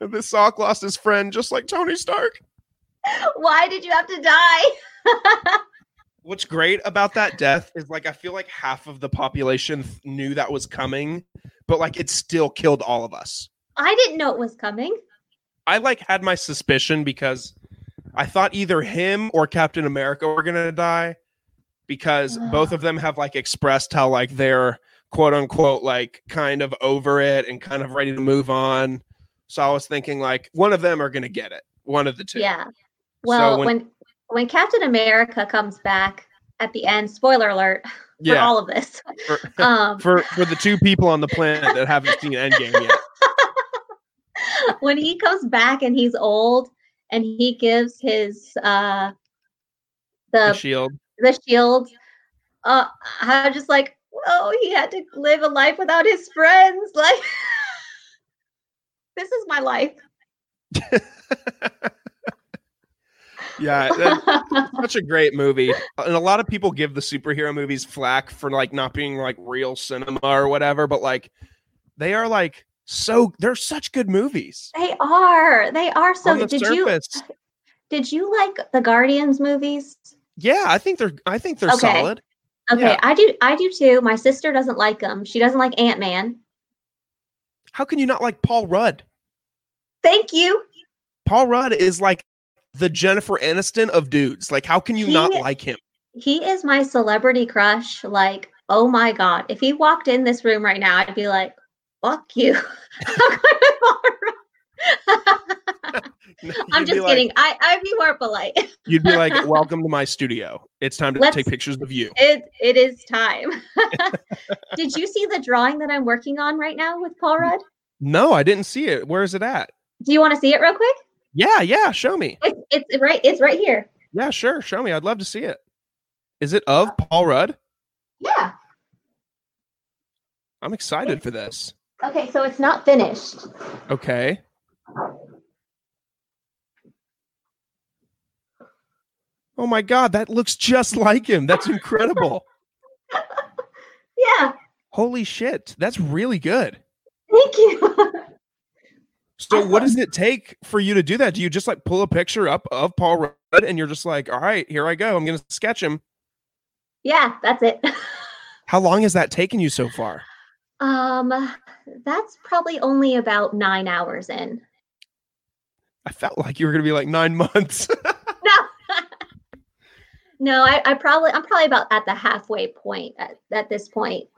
the sock lost his friend, just like Tony Stark. Why did you have to die? What's great about that death is like I feel like half of the population knew that was coming but like it still killed all of us. I didn't know it was coming. I like had my suspicion because I thought either him or Captain America were gonna die because both of them have like expressed how like they're quote unquote like kind of over it and kind of ready to move on. So I was thinking like one of them are gonna get it. One of the two. Yeah. Well, so when, when when Captain America comes back at the end, spoiler alert, for yeah. all of this. For, um, for for the two people on the planet that haven't seen Endgame yet. when he comes back and he's old and he gives his uh the, the shield the shield uh I just like oh he had to live a life without his friends like this is my life yeah, such a great movie. And a lot of people give the superhero movies flack for like not being like real cinema or whatever, but like they are like so they're such good movies. They are. They are so the did surface. you did you like the Guardians movies? Yeah, I think they're I think they're okay. solid. Okay, yeah. I do I do too. My sister doesn't like them. She doesn't like Ant-Man. How can you not like Paul Rudd? Thank you. Paul Rudd is like the Jennifer Aniston of dudes. Like, how can you he, not like him? He is my celebrity crush. Like, oh my god, if he walked in this room right now, I'd be like, "Fuck you." I'm just kidding. I I'd be more polite. you'd be like, "Welcome to my studio. It's time to Let's, take pictures of you." It it is time. Did you see the drawing that I'm working on right now with Paul Rudd? No, I didn't see it. Where is it at? Do you want to see it real quick? Yeah, yeah. Show me. It's, it's right. It's right here. Yeah, sure. Show me. I'd love to see it. Is it of Paul Rudd? Yeah. I'm excited for this. Okay, so it's not finished. Okay. Oh my god, that looks just like him. That's incredible. yeah. Holy shit. That's really good. Thank you. So what does it take for you to do that? Do you just like pull a picture up of Paul Rudd and you're just like, all right, here I go. I'm going to sketch him. Yeah, that's it. How long has that taken you so far? Um, that's probably only about nine hours in. I felt like you were going to be like nine months. no, no, I, I, probably, I'm probably about at the halfway point at, at this point.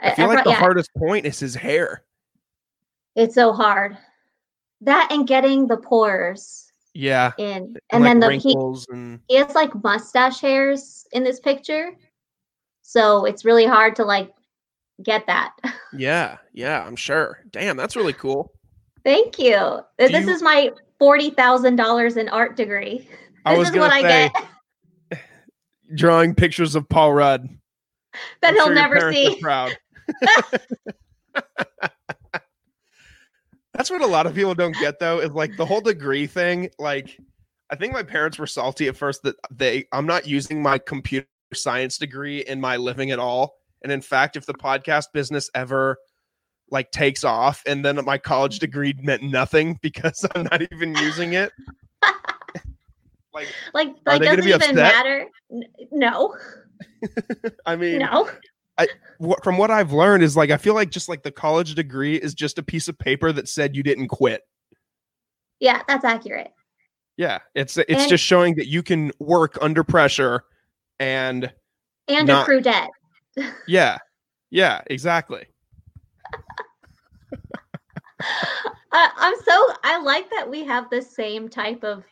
I feel I, like the yeah. hardest point is his hair. It's so hard that and getting the pores yeah. in. And, and like then the he, and... he has like mustache hairs in this picture. So it's really hard to like get that. Yeah. Yeah i'm sure. Damn that's really cool. Thank you. Do this you... is my $40000 in art degree. This is what say, i get. drawing pictures of paul rudd. That I'm he'll sure never see. proud That's what a lot of people don't get though, is like the whole degree thing. Like, I think my parents were salty at first that they I'm not using my computer science degree in my living at all. And in fact, if the podcast business ever like takes off and then my college degree meant nothing because I'm not even using it. like like like doesn't even upset? matter. No. I mean no. I from what I've learned is like I feel like just like the college degree is just a piece of paper that said you didn't quit. Yeah, that's accurate. Yeah, it's it's And- just showing that you can work under pressure and And Not- accrue debt. yeah. Yeah, exactly. I, I'm so I like that we have the same type of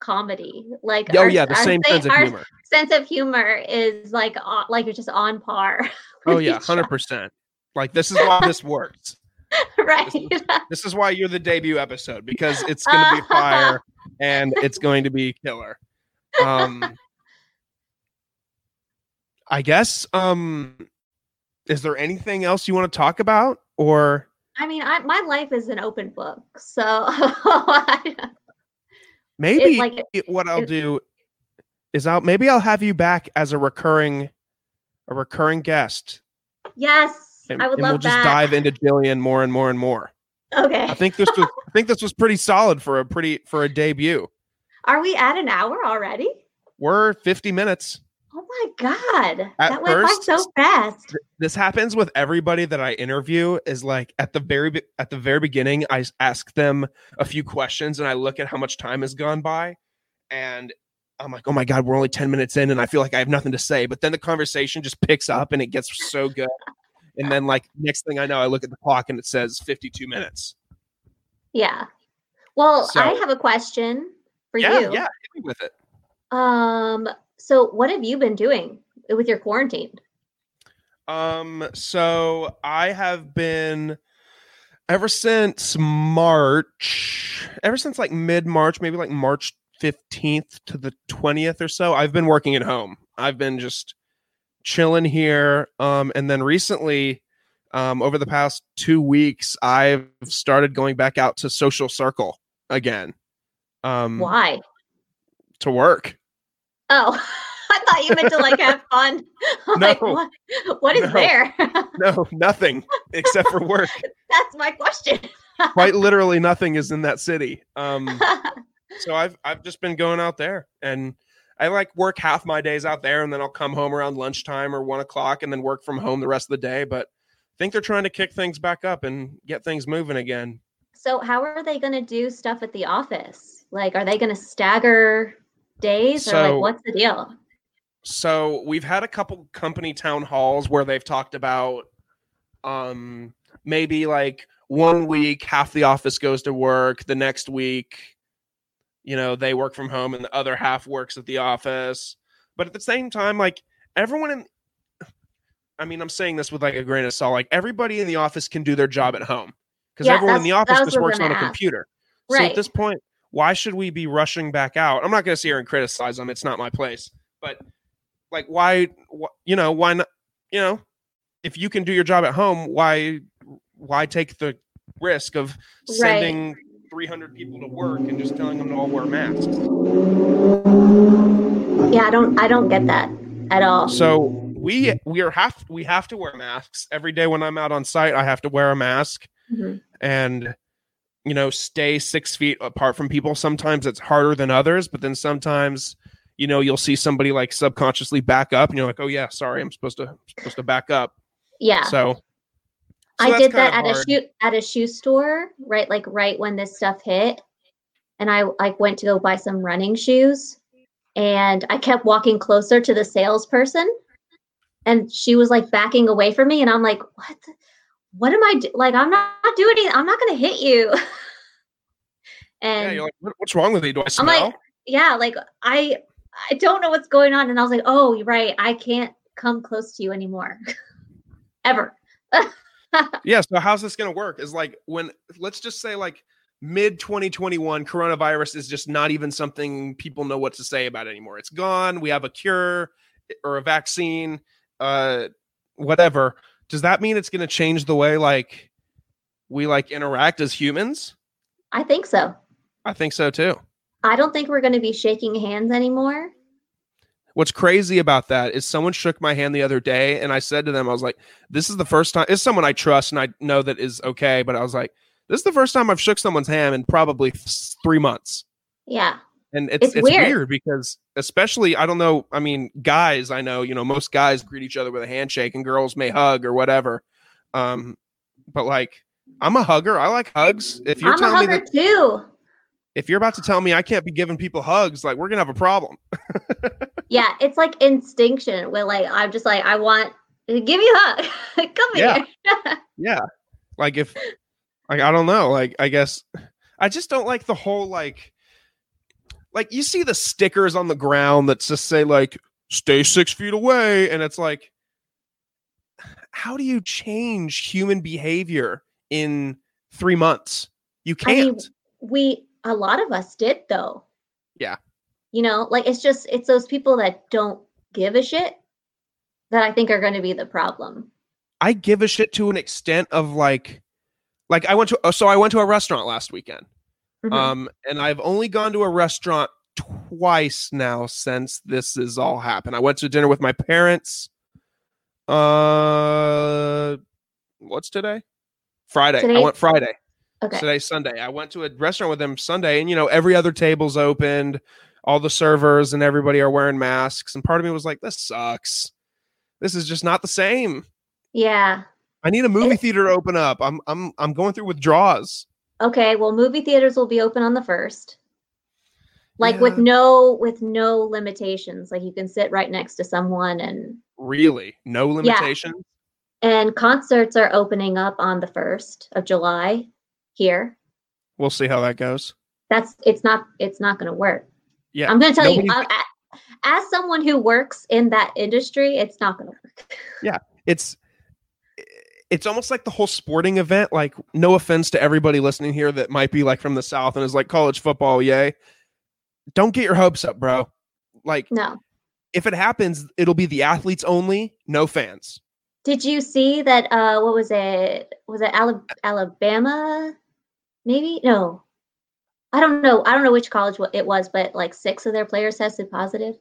comedy. Like Oh our- yeah, the same sense of humor. sense of humor is like on, like it's just on par. Oh yeah, 100%. Like this is why this works. right. This is why you're the debut episode because it's going to be fire and it's going to be killer. Um I guess um is there anything else you want to talk about or I mean, I, my life is an open book, so Maybe like what I'll it- do is I'll maybe I'll have you back as a recurring a recurring guest yes, and, I would and love we'll just that. dive into Jilian more and more and more. okay, I think this was I think this was pretty solid for a pretty for a debut. are we at an hour already? We're 50 minutes. Oh my god, At that went by so fast. This happens with everybody that I interview is like at the very be- at the very beginning I ask them a few questions and I look at how much time has gone by and I'm like, "Oh my god, we're only 10 minutes in and I feel like I have nothing to say." But then the conversation just picks up and it gets so good. And then like next thing I know, I look at the clock and it says 52 minutes. Yeah. Well, So- I have a question for yeah, you. yeah, hit me with it. Um. So, what have you been doing with your quarantine? Um, so I have been ever since March, ever since like mid March, maybe like March 15th to the 20th or so, I've been working at home. I've been just chilling here. Um, and then recently, um, over the past two weeks, I've started going back out to Social Circle again. Um, Why? to work. Oh, I thought you meant to like have fun. I'm like, No. what? What is No. there? No, nothing except for work. That's my question. Quite literally, nothing is in that city. Um, so I've I've just been going out there and I like work half my days out there and then I'll come home around lunchtime or one o'clock and then work from home the rest of the day. But I think they're trying to kick things back up and get things moving again. so, how are they going to do stuff at the office? Like, are they going to stagger days, or So- like, what's the deal? So we've had a couple company town halls where they've talked about um maybe like one week half the office goes to work, the next week you know, they work from home and the other half works at the office. But at the same time like everyone in I mean, I'm saying this with like a grain of salt. Like everybody in the office can do their job at home because Yeah, everyone in the office just what I was works on a ask. computer. So Right. at this point, why should we be rushing back out? I'm not going to sit here and criticize them. It's not my place. But like, why? wh- You know, why not? You know, if you can do your job at home, why? Why take the risk of Right. sending 300 people to work and just telling them to all wear masks? Yeah, I don't, I don't get that at all. So we we are have we have to wear masks every day when I'm out on site. I have to wear a mask. Mhm. and you know stay six feet apart from people sometimes it's harder than others but then sometimes you know you'll see somebody like subconsciously back up and you're like oh yeah sorry i'm supposed to supposed to back up Yeah. so, so I did that at of a hard. shoe at a shoe store, right? Like right when this stuff hit, and I like went to go buy some running shoes, and I kept walking closer to the salesperson, and she was like backing away from me, and I'm like, what? What am I do- like? I'm not, not doing it. I'm not going to hit you. yeah and you're like what, what's wrong with you do i I'm smell like, yeah, like I I don't know what's going on, and I was like, oh, you're right. I can't come close to you anymore, ever. yeah so how's this going to work is like when let's just say like mid 2021 coronavirus is just not even something people know what to say about anymore it's gone we have a cure or a vaccine uh whatever does that mean it's going to change the way like we like interact as humans I think so. i think so too I don't think we're going to be shaking hands anymore. what's crazy about that is someone shook my hand the other day and i said to them i was like this is the first time it's someone i trust and i know that is okay but i was like this is the first time i've shook someone's hand in probably th- three months Yeah. And it's It's it's, weird. weird. because especially I don't know, I mean, guys, I know, you know, most guys greet each other with a handshake and girls may hug or whatever. Um but like I'm a hugger. I like hugs. If you're I'm a telling me hugger that too. if you're about to tell me I can't be giving people hugs, like we're gonna have a problem. Yeah, it's like instinction where like I'm just like I want to give you a hug. Come Yeah. here. Yeah. Like if like I don't know, like I guess I just don't like the whole like like you see the stickers on the ground that just say like stay six feet away and it's like how do you change human behavior in three months? You I mean, can't. we a lot of us did though. Yeah. You know, like it's just it's those people that don't give a shit that I think are going to be the problem. I give a shit to an extent of like like I went to so I went to a restaurant last weekend. Mhm. Um, and I've only gone to a restaurant twice now since this has all happened. I went to dinner with my parents. Uh, what's today? Friday. I went Friday. okay. Today's Sunday. I went to a restaurant with them Sunday, and you know every other table's opened. All the servers and everybody are wearing masks, and part of me was like, "This sucks. This is just not the same." yeah. I need a movie theater to open up. I'm I'm I'm going through withdrawals. Okay, well movie theaters will be open on the 1st. Like with no with no limitations. Like you can sit right next to someone and Really, no limitations. and concerts are opening up on the 1st of July here. We'll see how that goes. That's it's not it's not going to work. Yeah, I'm going to tell you nobody- I, I- as someone who works in that industry, it's not going to work. Yeah, it's it's almost like the whole sporting event. Like, no offense to everybody listening here that might be like from the south and is like college football, yay. Don't get your hopes up, bro. Like, No. if it happens, it'll be the athletes only, no fans. Did you see that uh what was it? Was it Alabama? Maybe? No. I don't know. I don't know which college it was, but like 6 of their players tested positive.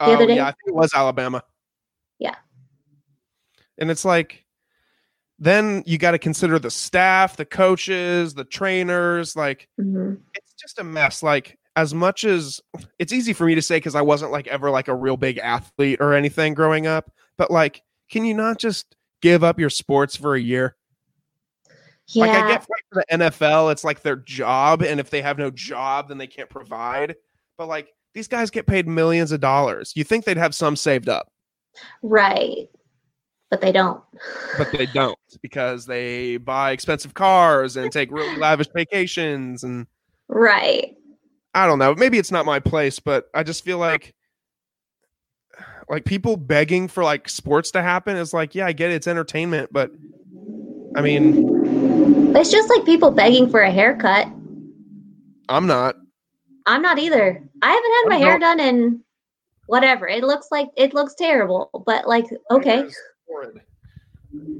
The other Oh, day? yeah, I think it was Alabama. Yeah. And it's like, then you got to consider the staff, the coaches, the trainers. Like, Mhm. it's just a mess. Like as much as it's easy for me to say because I wasn't like ever like a real big athlete or anything growing up, but like, can you not just give up your sports for a year? Yeah. Like I get like, for the NFL, it's like their job, and if they have no job, then they can't provide. But like these guys get paid millions of dollars. You think they'd have some saved up, right. But they don't. but they don't because they buy expensive cars and take really lavish vacations and Right. I don't know. Maybe it's not my place, but I just feel like like people begging for like sports to happen is like, yeah, I get it, it's entertainment, but I mean, It's just like people begging for a haircut. I'm not. I'm not either. I haven't had my I'm hair done in whatever. It looks like it looks terrible, but like okay. Horrid.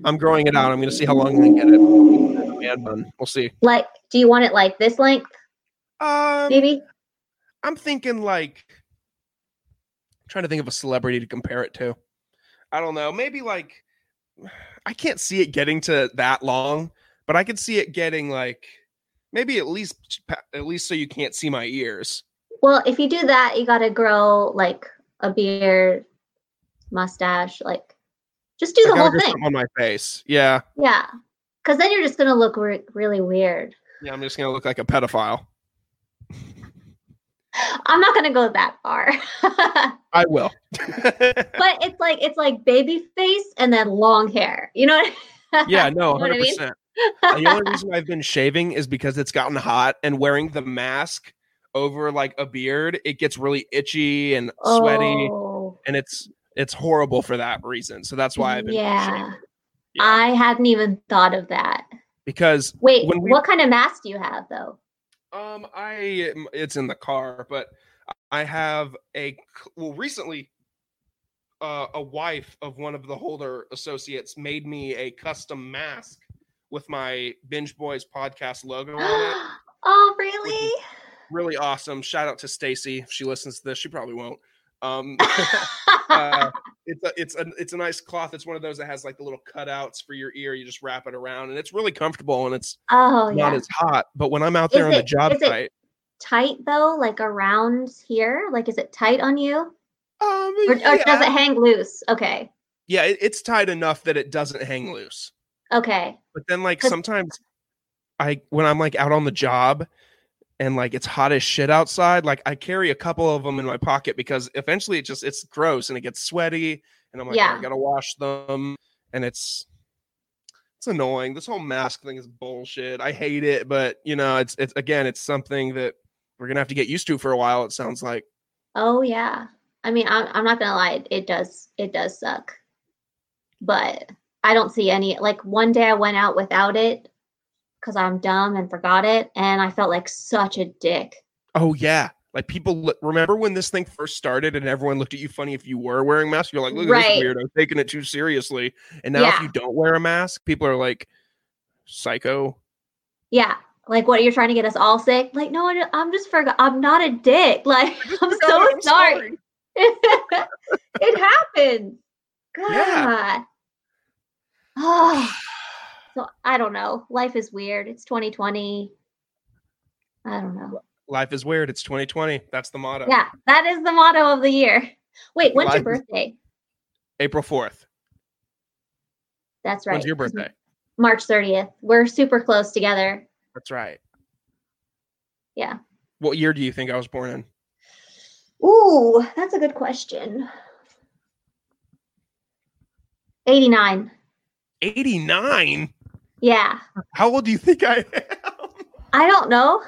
I'm growing it out. I'm going to see how long I can get it. Man bun. We'll see. Like do you want it like this length Um, maybe? I'm thinking like trying to think of a celebrity to compare it to. I don't know. Maybe like I can't see it getting to that long, but I could see it getting like maybe at least at least so you can't see my ears. Well, if you do that, you got to grow like a beard, mustache, like just do I the whole thing. on my face. Yeah. Yeah. Cuz then you're just going to look re- really weird. Yeah, I'm just gonna look like a pedophile. I'm not going to go that far. I will. but it's like it's like baby face and then long hair. You know what? yeah, no, You know what I hundred mean? percent. The only reason I've been shaving is because it's gotten hot and wearing the mask over like a beard, it gets really itchy and sweaty, Oh, and it's it's horrible for that reason. So that's why I've been yeah. Yeah. I hadn't even thought of that. because Wait, we- what kind of mask do you have though? um I it's in the car, but I have a well recently uh, a wife of one of the Holder associates made me a custom mask with my Binge Boys podcast logo on it. oh, really? really awesome. Shout out to Stacy. If she listens to this, she probably won't. Um, uh, it's a it's a it's a nice cloth. It's one of those that has like the little cutouts for your ear. You just wrap it around, and it's really comfortable and it's oh, not yeah. as hot. But when I'm out Is there on the job is it- site, tight though, like around here? Like, is it tight on you? Um, Or, or does it hang loose? Okay. Yeah, it, it's tight enough that it doesn't hang loose. Okay. But then, like sometimes, I when I'm like out on the job, and like it's hot as shit outside, like I carry a couple of them in my pocket because eventually it just it's gross and it gets sweaty, and I'm like, oh, Yeah. I gotta wash them, and it's it's annoying. This whole mask thing is bullshit. I hate it, but you know, it's it's again, it's something that we're gonna have to get used to for a while. It sounds like. Oh yeah. I mean, I'm I'm not gonna lie, it does it does suck. But I don't see any like one day I went out without it because I'm dumb and forgot it, and I felt like such a dick. Oh yeah. Like people remember when this thing first started and everyone looked at you funny if you were wearing masks. You're like, look at Right. this weirdo I'm taking it too seriously. And now if you don't wear a mask, people are like, psycho. Yeah. Like what you're trying to get us all sick? Like, no, I- I'm just forgot. I'm not a dick. Like, I'm so I'm sorry. it happened. God. Yeah. Oh, so I don't know. Life is weird. It's 2020. I don't know. Life is weird. It's 2020. That's the motto. Yeah, that is the motto of the year. Wait, when's your Life is- birthday? April 4th. That's right. When's your birthday? March 30th. We're super close together. That's right. Yeah. What year do you think I was born in? Ooh, that's a good question. 89. 89. Yeah. How old do you think I am? I don't know.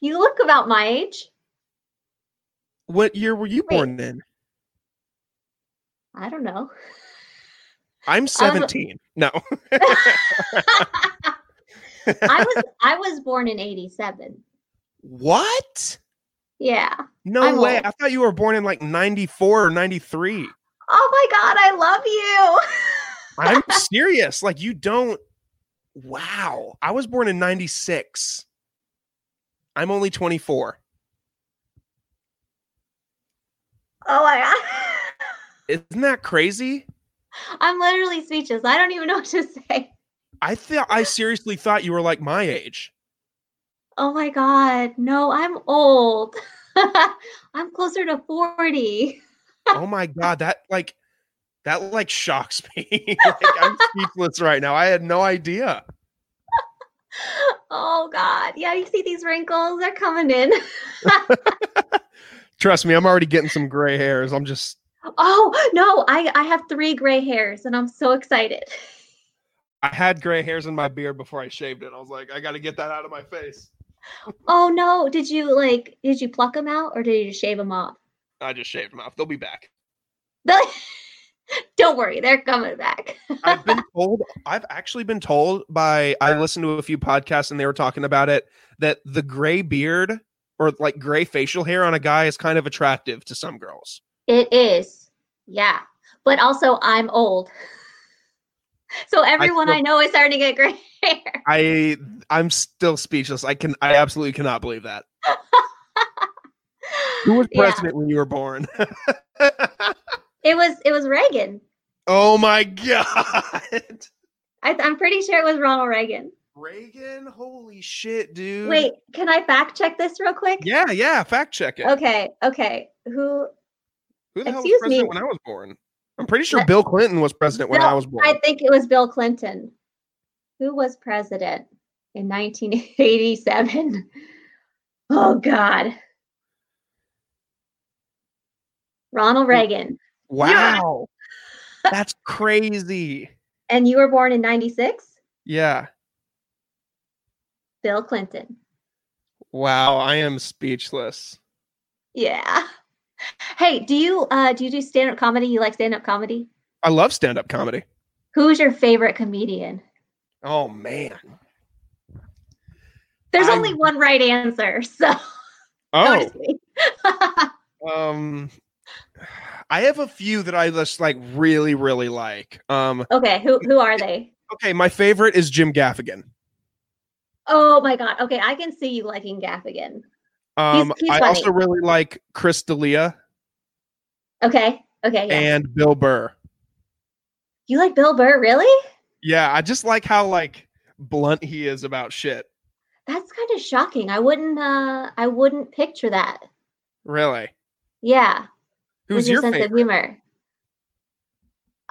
You look about my age. What year were you Wait. born in? I don't know. I'm um, 17. No. I was I was born in 87. what? Yeah. No I'm way. old. I thought you were born in like 94 or 93. Oh my god, I love you. I'm serious. Like you don't. Wow. I was born in 96. I'm only 24. oh my god. Isn't that crazy? I'm literally speechless. I don't even know what to say. I thought I seriously thought you were like my age. Oh my god. No, I'm old. I'm closer to 40. Oh my god, that like that like shocks me. like, I'm speechless right now. I had no idea. Oh god. Yeah, you see these wrinkles? They're coming in. Trust me, I'm already getting some gray hairs. I'm just Oh, no, I I have 3 gray hairs and I'm so excited. I had gray hairs in my beard before I shaved it. I was like, I got to get that out of my face. Oh no, did you like did you pluck them out or did you just shave them off? I just shaved them off. They'll be back. Don't worry, they're coming back. I've been told, I've actually been told by, I listened to a few podcasts and they were talking about it that the gray beard or like gray facial hair on a guy is kind of attractive to some girls. It is. Yeah. But also I'm old. So everyone I, feel- know is starting to get gray hair. I, I'm still speechless. I can, I absolutely cannot believe that. Who was Yeah. president when you were born? It was it was Reagan. oh my God. I, I'm pretty sure it was Ronald Reagan. Reagan? Holy shit, dude. Wait, can I fact check this real quick? Yeah, yeah. Fact check it. Okay, okay. Who? Who the hell was Excuse me. president when I was born? I'm pretty sure Bill Clinton was president when No, I was born. I think it was Bill Clinton. Who was president in 1987? Oh God. Ronald hmm. Reagan. Wow. That's crazy. And you were born in 96? Yeah. Bill Clinton. Wow. I am speechless. Yeah. Hey, do you uh do you do stand-up comedy? You like stand-up comedy? I love stand up comedy. Who's your favorite comedian? Oh, man. There's I'm- only one right answer, so Oh, um, I have a few that I just like really, really like. Um, okay, who who are they? okay. My favorite is Jim Gaffigan. Oh my god. Okay, I can see you liking Gaffigan. Um, he's I also really like Chris D'Elia Okay. Okay, yeah. and Bill Burr. you like Bill Burr, really? Yeah, I just like how like blunt he is about shit. That's kind of shocking. I wouldn't uh I wouldn't picture that. Really? Yeah. Who's your, sense favorite? of humor?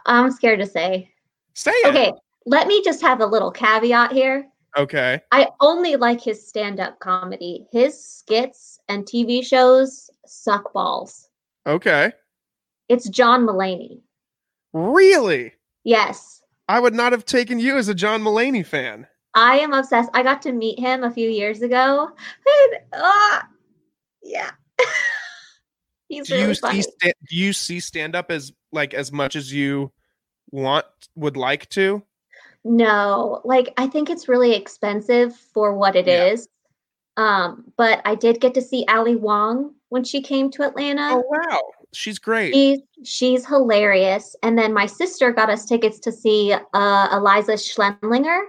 I'm scared to say. Say it. Okay, let me just have a little caveat here. Okay. I only like his stand-up comedy. His skits and TV shows suck balls. Okay. It's John Mulaney. Really? Yes. I would not have taken you as a John Mulaney fan. I am obsessed. I got to meet him a few years ago. And, uh, yeah. He's Do really you funny. see do you see stand up as like as much as you want would like to? No, like I think it's really expensive for what it is. Yeah. Um, but I did get to see Ali Wong when she came to Atlanta. Oh wow. She's great. She's she's hilarious. And then my sister got us tickets to see uh Iliza Shlesinger.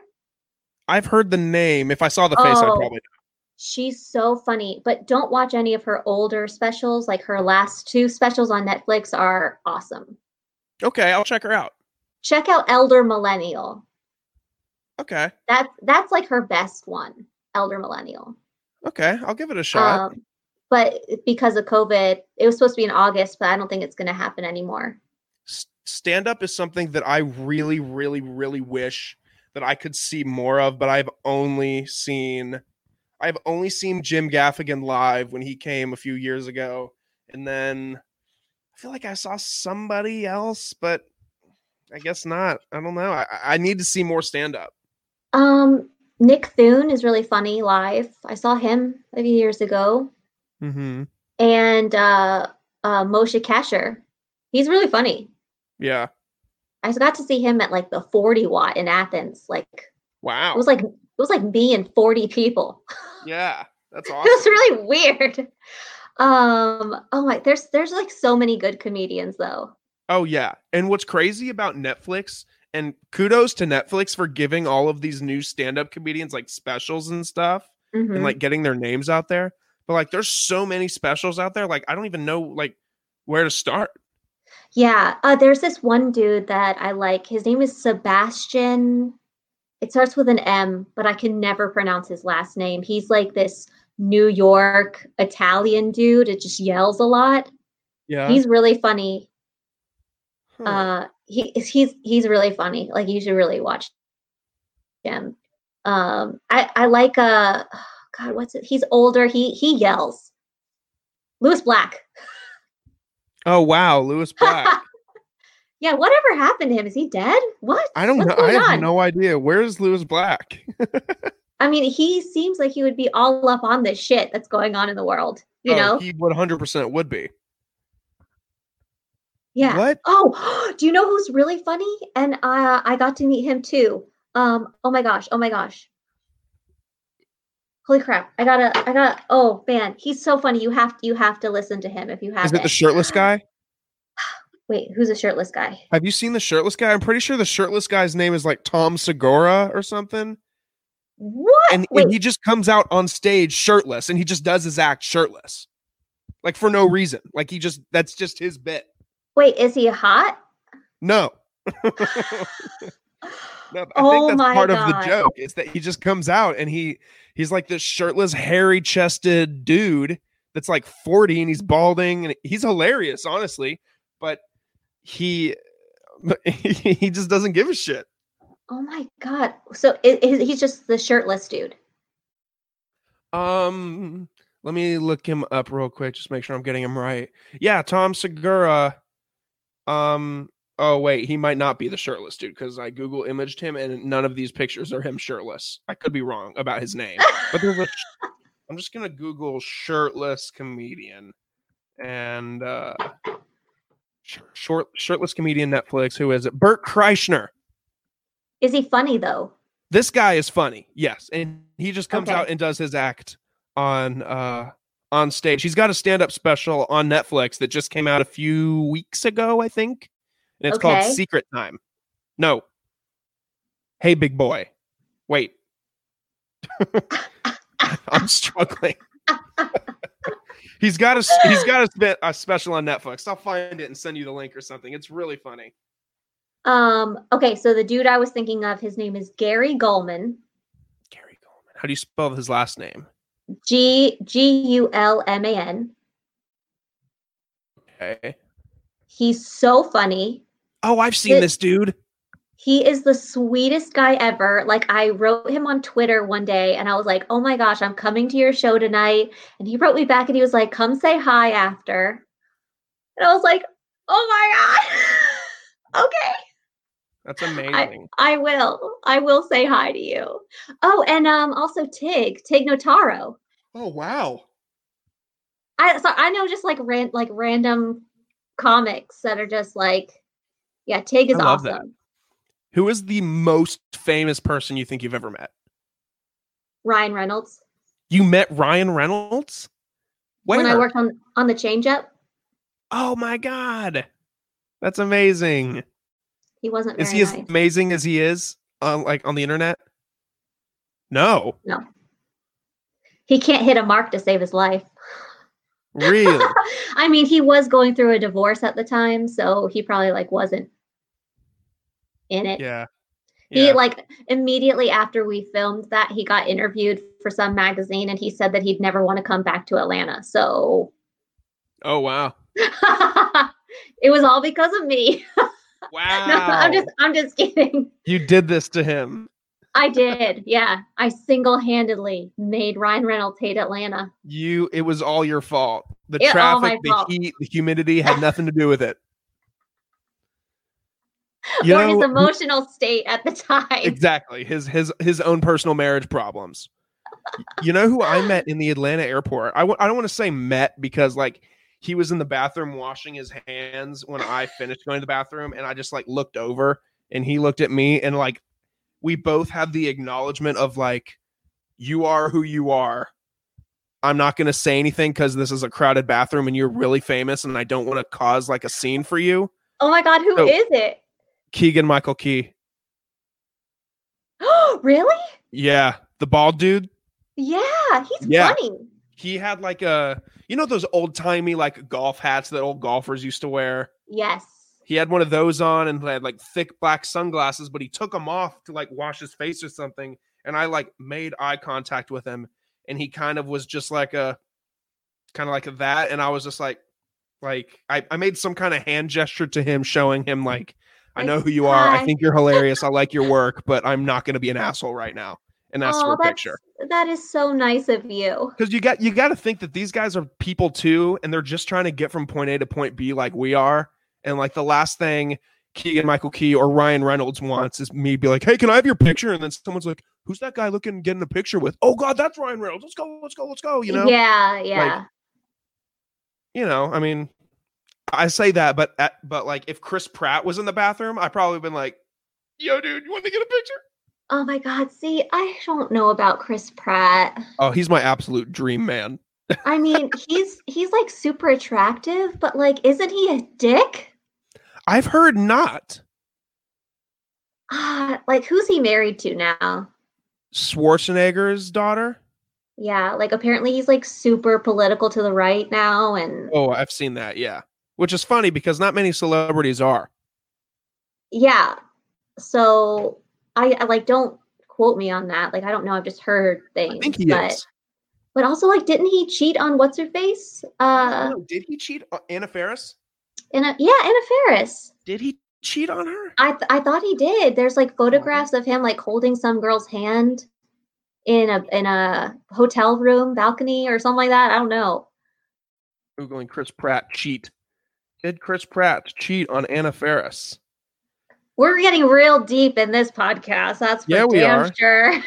I've heard the name. If I saw the face, I'd Oh. probably She's so funny, but don't watch any of her older specials. Like her last two specials on Netflix are awesome. Okay, I'll check her out. Check out Elder Millennial. Okay. That's that's like her best one, Elder Millennial. Okay, I'll give it a shot. Um, but because of COVID, it was supposed to be in August, but I don't think it's going to happen anymore. stand up is something that I really, really, really wish that I could see more of, but I've only seen I've only seen Jim Gaffigan live when he came a few years ago. And then I feel like I saw somebody else, but I guess not. I don't know. I, I need to see more stand up. Um, Nick Thune is really funny live. I saw him a few years ago, Mm-hmm. and uh, uh, Moshe Kasher. He's really funny. Yeah. I got to see him at like the 40 watt in Athens. Like wow, it was like it was like me and 40 people. yeah. That's awesome. it was really weird. Um, oh my, there's there's like so many good comedians though. Oh yeah. And what's crazy about Netflix and kudos to Netflix for giving all of these new stand-up comedians like specials and stuff Mhm. and like getting their names out there. But like there's so many specials out there like I don't even know like where to start. Yeah, uh, there's this one dude that I like. His name is Sebastian. It starts with an M, but I can never pronounce his last name. He's like this New York Italian dude. It just yells a lot. Yeah. He's really funny. Huh. Uh, he he's he's really funny. Like you should really watch him. Um, I I like uh, God, what's it? He's older. He he yells. Lewis Black. oh wow, Lewis Black. Yeah, whatever happened to him? Is he dead? What? I don't What's know. I have on? no idea. Where's Lewis Black? I mean, he seems like he would be all up on this shit that's going on in the world. You Oh, know? he 100% would be. yeah. What? Oh, do you know who's really funny? And uh, I got to meet him too. Um. Oh my gosh. Oh my gosh. Holy crap! I gotta. I got. Oh man, he's so funny. You have. You have to listen to him if you have. Is it the shirtless guy? Wait, who's a shirtless guy? Have you seen the shirtless guy? I'm pretty sure the shirtless guy's name is like Tom Segura or something. What? And, and he just comes out on stage shirtless and he just does his act shirtless. Like for no hmm. reason. Like he just that's just his bit. wait, is he hot? No. no, I Oh think that's part of the joke. Is that he just comes out and he he's like this shirtless, hairy chested dude that's like 40 and he's balding and he's hilarious, honestly. But he he just doesn't give a shit. Oh my god. So i i- he's just the shirtless dude. Um, let me look him up real quick, just make sure I'm getting him right. Yeah, Tom Segura. Um, oh wait, he might not be the shirtless dude because I Google imaged him and none of these pictures are him shirtless. I could be wrong about his name, but there's a. I'm just gonna Google shirtless comedian, and uh, short shirtless comedian Netflix. Who is it? Bert Kreischer. Is he funny though? this guy is funny yes and he just comes Okay. out and does his act on uh on stage he's got a stand-up special on netflix that just came out a few weeks ago i think and it's called secret time no hey big boy wait i'm struggling he's got a he's got a, a special on netflix i'll find it and send you the link or something it's really funny Um, okay, so the dude I was thinking of, his name is Gary Gulman. gary gulman How do you spell his last name? G G U L M A N. Okay. He's so funny. Oh, I've seen It- this dude. He is the sweetest guy ever. Like I wrote him on Twitter one day and I was like, "Oh my gosh, I'm coming to your show tonight." And he wrote me back and he was like, "Come say hi after." And I was like, "Oh my god." okay. That's amazing. I will. I will say hi to you. Oh, and um also Tig, Tig Notaro. oh wow. I so I know just like ran like random comics that are just like yeah, Tig is I love awesome. that. Who is the most famous person you think you've ever met? Ryan Reynolds. You met Ryan Reynolds? Where? When I worked on on the change up, oh my god. That's amazing. he wasn't Is he as amazing as he is on like on the internet? No. No. He can't hit a mark to save his life. Really? I mean, he was going through a divorce at the time, so he probably like wasn't in it. yeah. He Yeah. like immediately after we filmed that, he got interviewed for some magazine and he said that he'd never want to come back to Atlanta. So oh wow. it was all because of me. Wow. no, I'm just I'm just kidding. You did this to him. I did. Yeah. I single-handedly made Ryan Reynolds hate Atlanta. You it was all your fault. The It traffic, the fault. heat, the humidity had nothing to do with it. You or know his emotional state at the time. exactly his his his own personal marriage problems. You know who I met in the Atlanta airport? I w- I don't want to say met because like he was in the bathroom washing his hands when I finished going to the bathroom and I just like looked over and he looked at me and like we both had the acknowledgement of like you are who you are. I'm not going to say anything cuz this is a crowded bathroom and you're really famous and I don't want to cause like a scene for you. Oh my god, who So- is it? Keegan Michael Key. Oh, really? Yeah, the bald dude. Yeah, he's Yeah. funny. he had like a you know those old timey like golf hats that old golfers used to wear Yes. he had one of those on and had like thick black sunglasses but he took them off to like wash his face or something and i like made eye contact with him and he kind of was just like a kind of like that and i was just like like i, I made some kind of hand gesture to him showing him like i know who you are i think you're hilarious i like your work but i'm not going to be an asshole right now and that's for oh, a that's picture that is so nice of you. because you got you got to think that these guys are people too, and they're just trying to get from point A to point B like we are. And like the last thing Keegan Michael Key or Ryan Reynolds wants is me be like, "Hey, can I have your picture?" And then someone's like, "Who's that guy looking getting a picture with?" Oh God, that's Ryan Reynolds. Let's go, let's go, let's go. You know, Yeah, yeah. you know. I mean, I say that, but at, but like if Chris Pratt was in the bathroom, I probably been like, "Yo, dude, you want to get a picture?" oh my god, see, I don't know about Chris Pratt. Oh, he's my absolute dream man. I mean, he's he's like super attractive, but like isn't he a dick? I've heard not. Ah, like who's he married to now? Schwarzenegger's daughter. Yeah, like apparently he's like super political to the right now and Oh, I've seen that. Yeah, which is funny because not many celebrities are. yeah. So I, I like don't quote me on that. Like I don't know, I've just heard things. I think he but, is. But also like didn't he cheat on what's her face? Uh know, did he cheat on Anna Faris? in a yeah, Anna Faris. Did he cheat on her? I th- I thought he did. There's like photographs of him like holding some girl's hand in a in a hotel room balcony or something like that. I don't know. Googling Chris Pratt cheat. Did Chris Pratt cheat on Anna Faris? We're getting real deep in this podcast. That's for Yeah, we are. sure.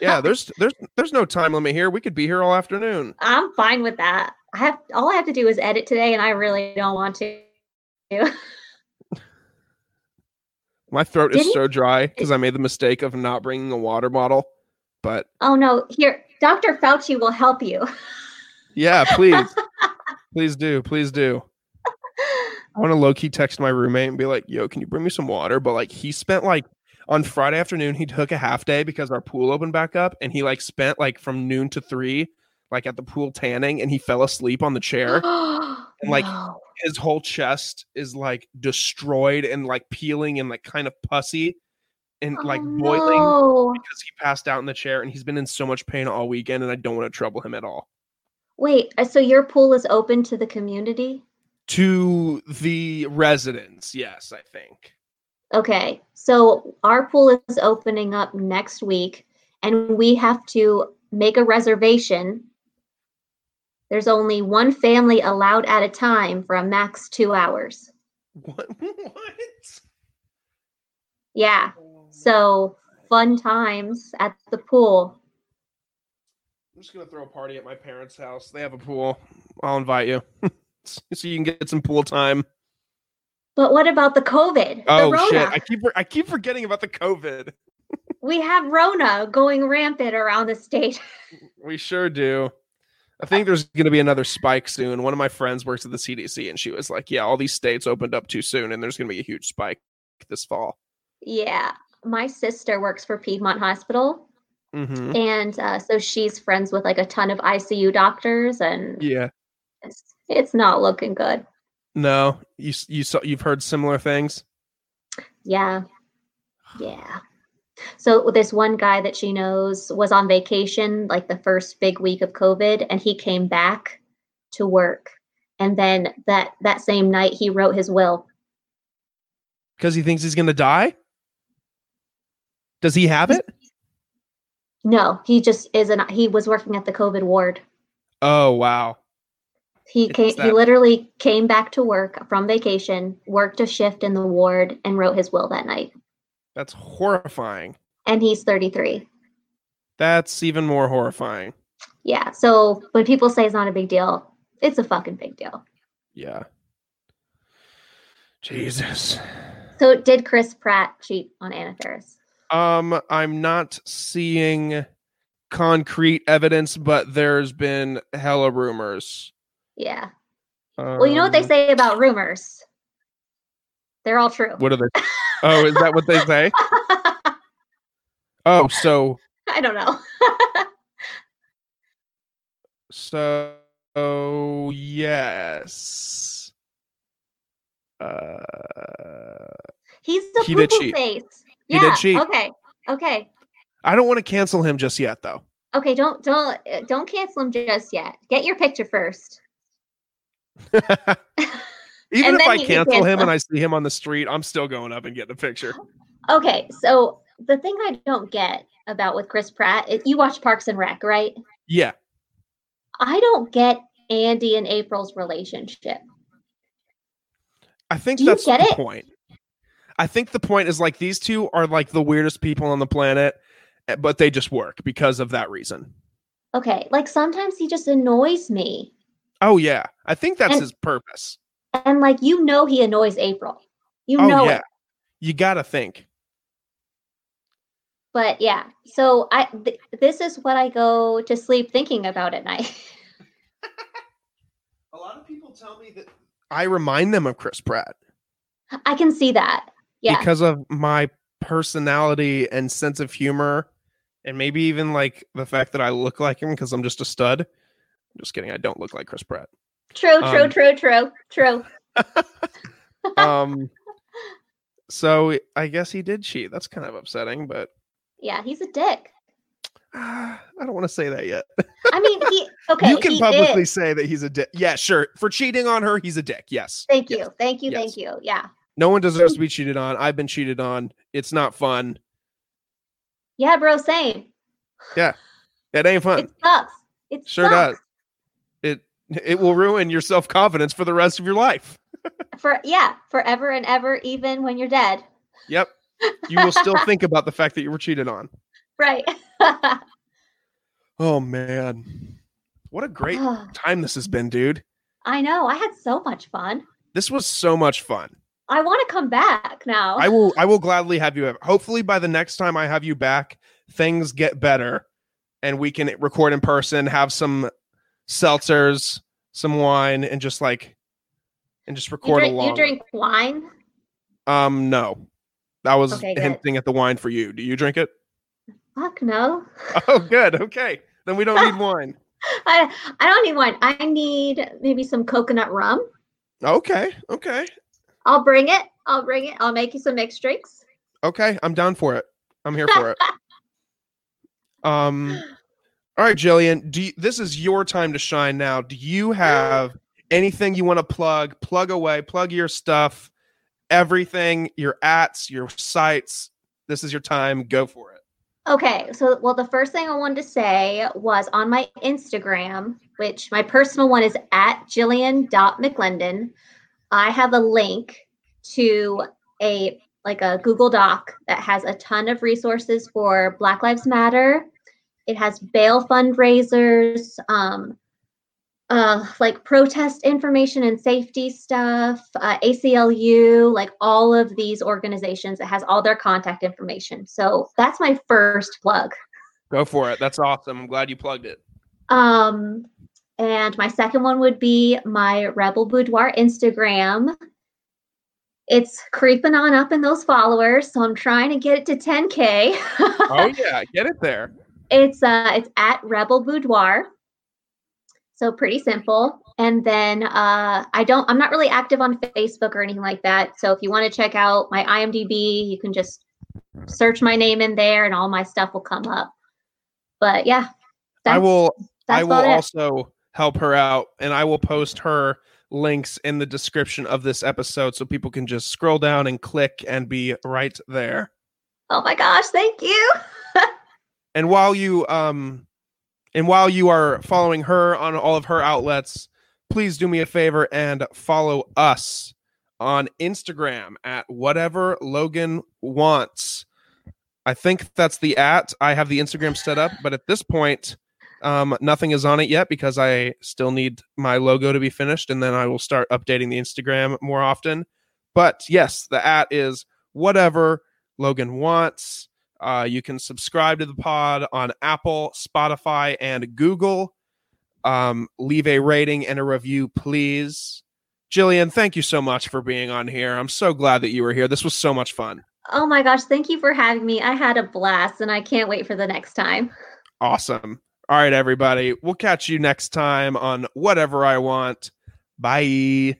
Yeah, there's there's there's no time limit here. We could be here all afternoon. I'm fine with that. I have all I have to do is edit today, and I really don't want to. My throat is Did he- so dry because I made the mistake of not bringing a water bottle. But Oh no! Here, Dr. Fauci will help you. yeah, please, please do, please do. I want to low key text my roommate and be like, "Yo, can you bring me some water?" But like, he spent like on Friday afternoon, he took a half day because our pool opened back up, and he like spent like from noon to three, like at the pool tanning, and he fell asleep on the chair. And like, No. His whole chest is like destroyed and like peeling and like kind of pussy. and Oh, like boiling no. because he passed out in the chair and he's been in so much pain all weekend and I don't want to trouble him at all. Wait, uh, so your pool is open to the community? To the residents, yes, I think. Okay, so our pool is opening up next week, and we have to make a reservation. There's only one family allowed at a time for a max two hours. What? what? Yeah, so fun times at the pool. I'm just gonna throw a party at my parents' house. They have a pool. I'll invite you, so you can get some pool time. But what about the COVID? Oh the Rona? shit! I keep I keep forgetting about the COVID. We have Rona going rampant around the state. We sure do. I think there's going to be another spike soon. One of my friends works at the CDC, and she was like, "Yeah, all these states opened up too soon, and there's going to be a huge spike this fall." yeah, my sister works for Piedmont Hospital, hmm and uh, so she's friends with like a ton of ICU doctors, and Yeah. It's, not looking good. No, you you saw you've heard similar things. Yeah, yeah. So this one guy that she knows was on vacation like the first big week of COVID, and he came back to work, and then that that same night he wrote his will. Because he thinks he's going to die. Does he have it? No, he just isn't. He was working at the COVID ward. Oh wow. He came. He literally came back to work from vacation, worked a shift in the ward, and wrote his will that night. That's horrifying. And he's 33. That's even more horrifying. Yeah. So when people say it's not a big deal, it's a fucking big deal. Yeah. Jesus. So did Chris Pratt cheat on Anna Faris? Um, I'm not seeing concrete evidence, but there's been hella rumors. Yeah. Well, you know what they Um, say about rumors? They're all true. What are they? Oh, is that what they say? Oh, so I don't know. so oh, yes. Uh, He's the He did cheat. face. He yeah. did cheat. Okay. Okay. I don't want to cancel him just yet, though. Okay. Don't don't uh, don't cancel him just yet. Get your picture first. Even if I cancel him and I see him on the street, I'm still going up and getting a picture. Okay. So the thing I don't get about with Chris Pratt, is you watch Parks and Rec, right? Yeah. I don't get Andy and April's relationship. I think Do that's the it? point. I think the point is like these two are like the weirdest people on the planet, eh, but they just work because of that reason. Okay. Like sometimes he just annoys me. Oh yeah, I think that's And- his purpose. And like you know he annoys April. You Oh know yeah, it. you gotta think. But yeah. So I th- this is what I go to sleep thinking about at night. A lot of people tell me that I remind them of Chris Pratt I can see that. Yeah. because of my personality and sense of humor, and maybe even like the fact that I look like him because I'm just a stud. Just kidding, I don't look like Chris Pratt. True, true, um, true, true, true. Um, so I guess he did cheat. That's kind of upsetting, but Yeah, he's a dick. I don't want to say that yet. I mean, he okay. you can publicly say that he's a dick. Yeah, sure. For cheating on her, he's a dick. Yes. Thank Yes. you, thank you, Yes. thank you. Yeah, No one deserves to be cheated on. I've been cheated on. It's not fun. yeah, bro. Same. Yeah. It ain't fun. It sucks. It Sure sucks. does. It will ruin your self confidence for the rest of your life. For yeah, forever and ever, even when you're dead. Yep. You will still think about the fact that you were cheated on. Right. Oh man. What a great time this has been, dude. I know. I had so much fun. This was so much fun. I want to come back now. I will I will gladly have you hopefully by the next time I have you back, things get better and we can record in person, have some seltzers, some wine, and just like and just you record drink, along. you drink wine? Um no. That was Okay, good. hinting at the wine for you. Do you drink it? Fuck no. Oh good. Okay. Then we don't need wine. I I don't need wine. I need maybe some coconut rum. Okay. Okay. I'll bring it. I'll bring it. I'll make you some mixed drinks. Okay. I'm down for it. I'm here for it. um, all right, Jilian. You, this is your time to shine now? Do you have anything you want to plug? Plug away. Plug your stuff. Everything. Your ats. Your sites. This is your time. Go for it. Okay, so well, the first thing I wanted to say was on my Instagram, which my personal one is at Jilian.Mclendon. I have a link to a like a Google Doc that has a ton of resources for Black Lives Matter. It has bail fundraisers, um, uh, like protest information and safety stuff, uh, ACLU, like all of these organizations. It has all their contact information. So that's my first plug. Go for it. That's awesome. I'm glad you plugged it. Um, and my second one would be my Rebel Boudoir Instagram. It's creeping on up in those followers, so I'm trying to get it to 10k. oh yeah, get it there. It's uh, it's at Rebel Boudoir. So pretty simple. And then uh, I don't, I'm not really active on Facebook or anything like that. So if you want to check out my IMDb, you can just search my name in there and all my stuff will come up. But yeah, I will, I will also help her out and I will post her links in the description of this episode so people can just scroll down and click and be right there. Oh my gosh, thank you. And while you um and while you are following her on all of her outlets, please do me a favor and follow us on Instagram at whatever Logan wants. I think that's the at. I have the Instagram set up, but at this point, um, nothing is on it yet because I still need my logo to be finished, and then I will start updating the Instagram more often. But yes, the at is whatever Logan wants. Uh, you can subscribe to the pod on Apple, Spotify, and Google. Um, leave a rating and a review, please. Jilian, thank you so much for being on here. I'm so glad that you were here. This was so much fun. Oh my gosh, thank you for having me. I had a blast and I can't wait for the next time. Awesome. All right, everybody. We'll catch you next time on Whatever I Want. Bye.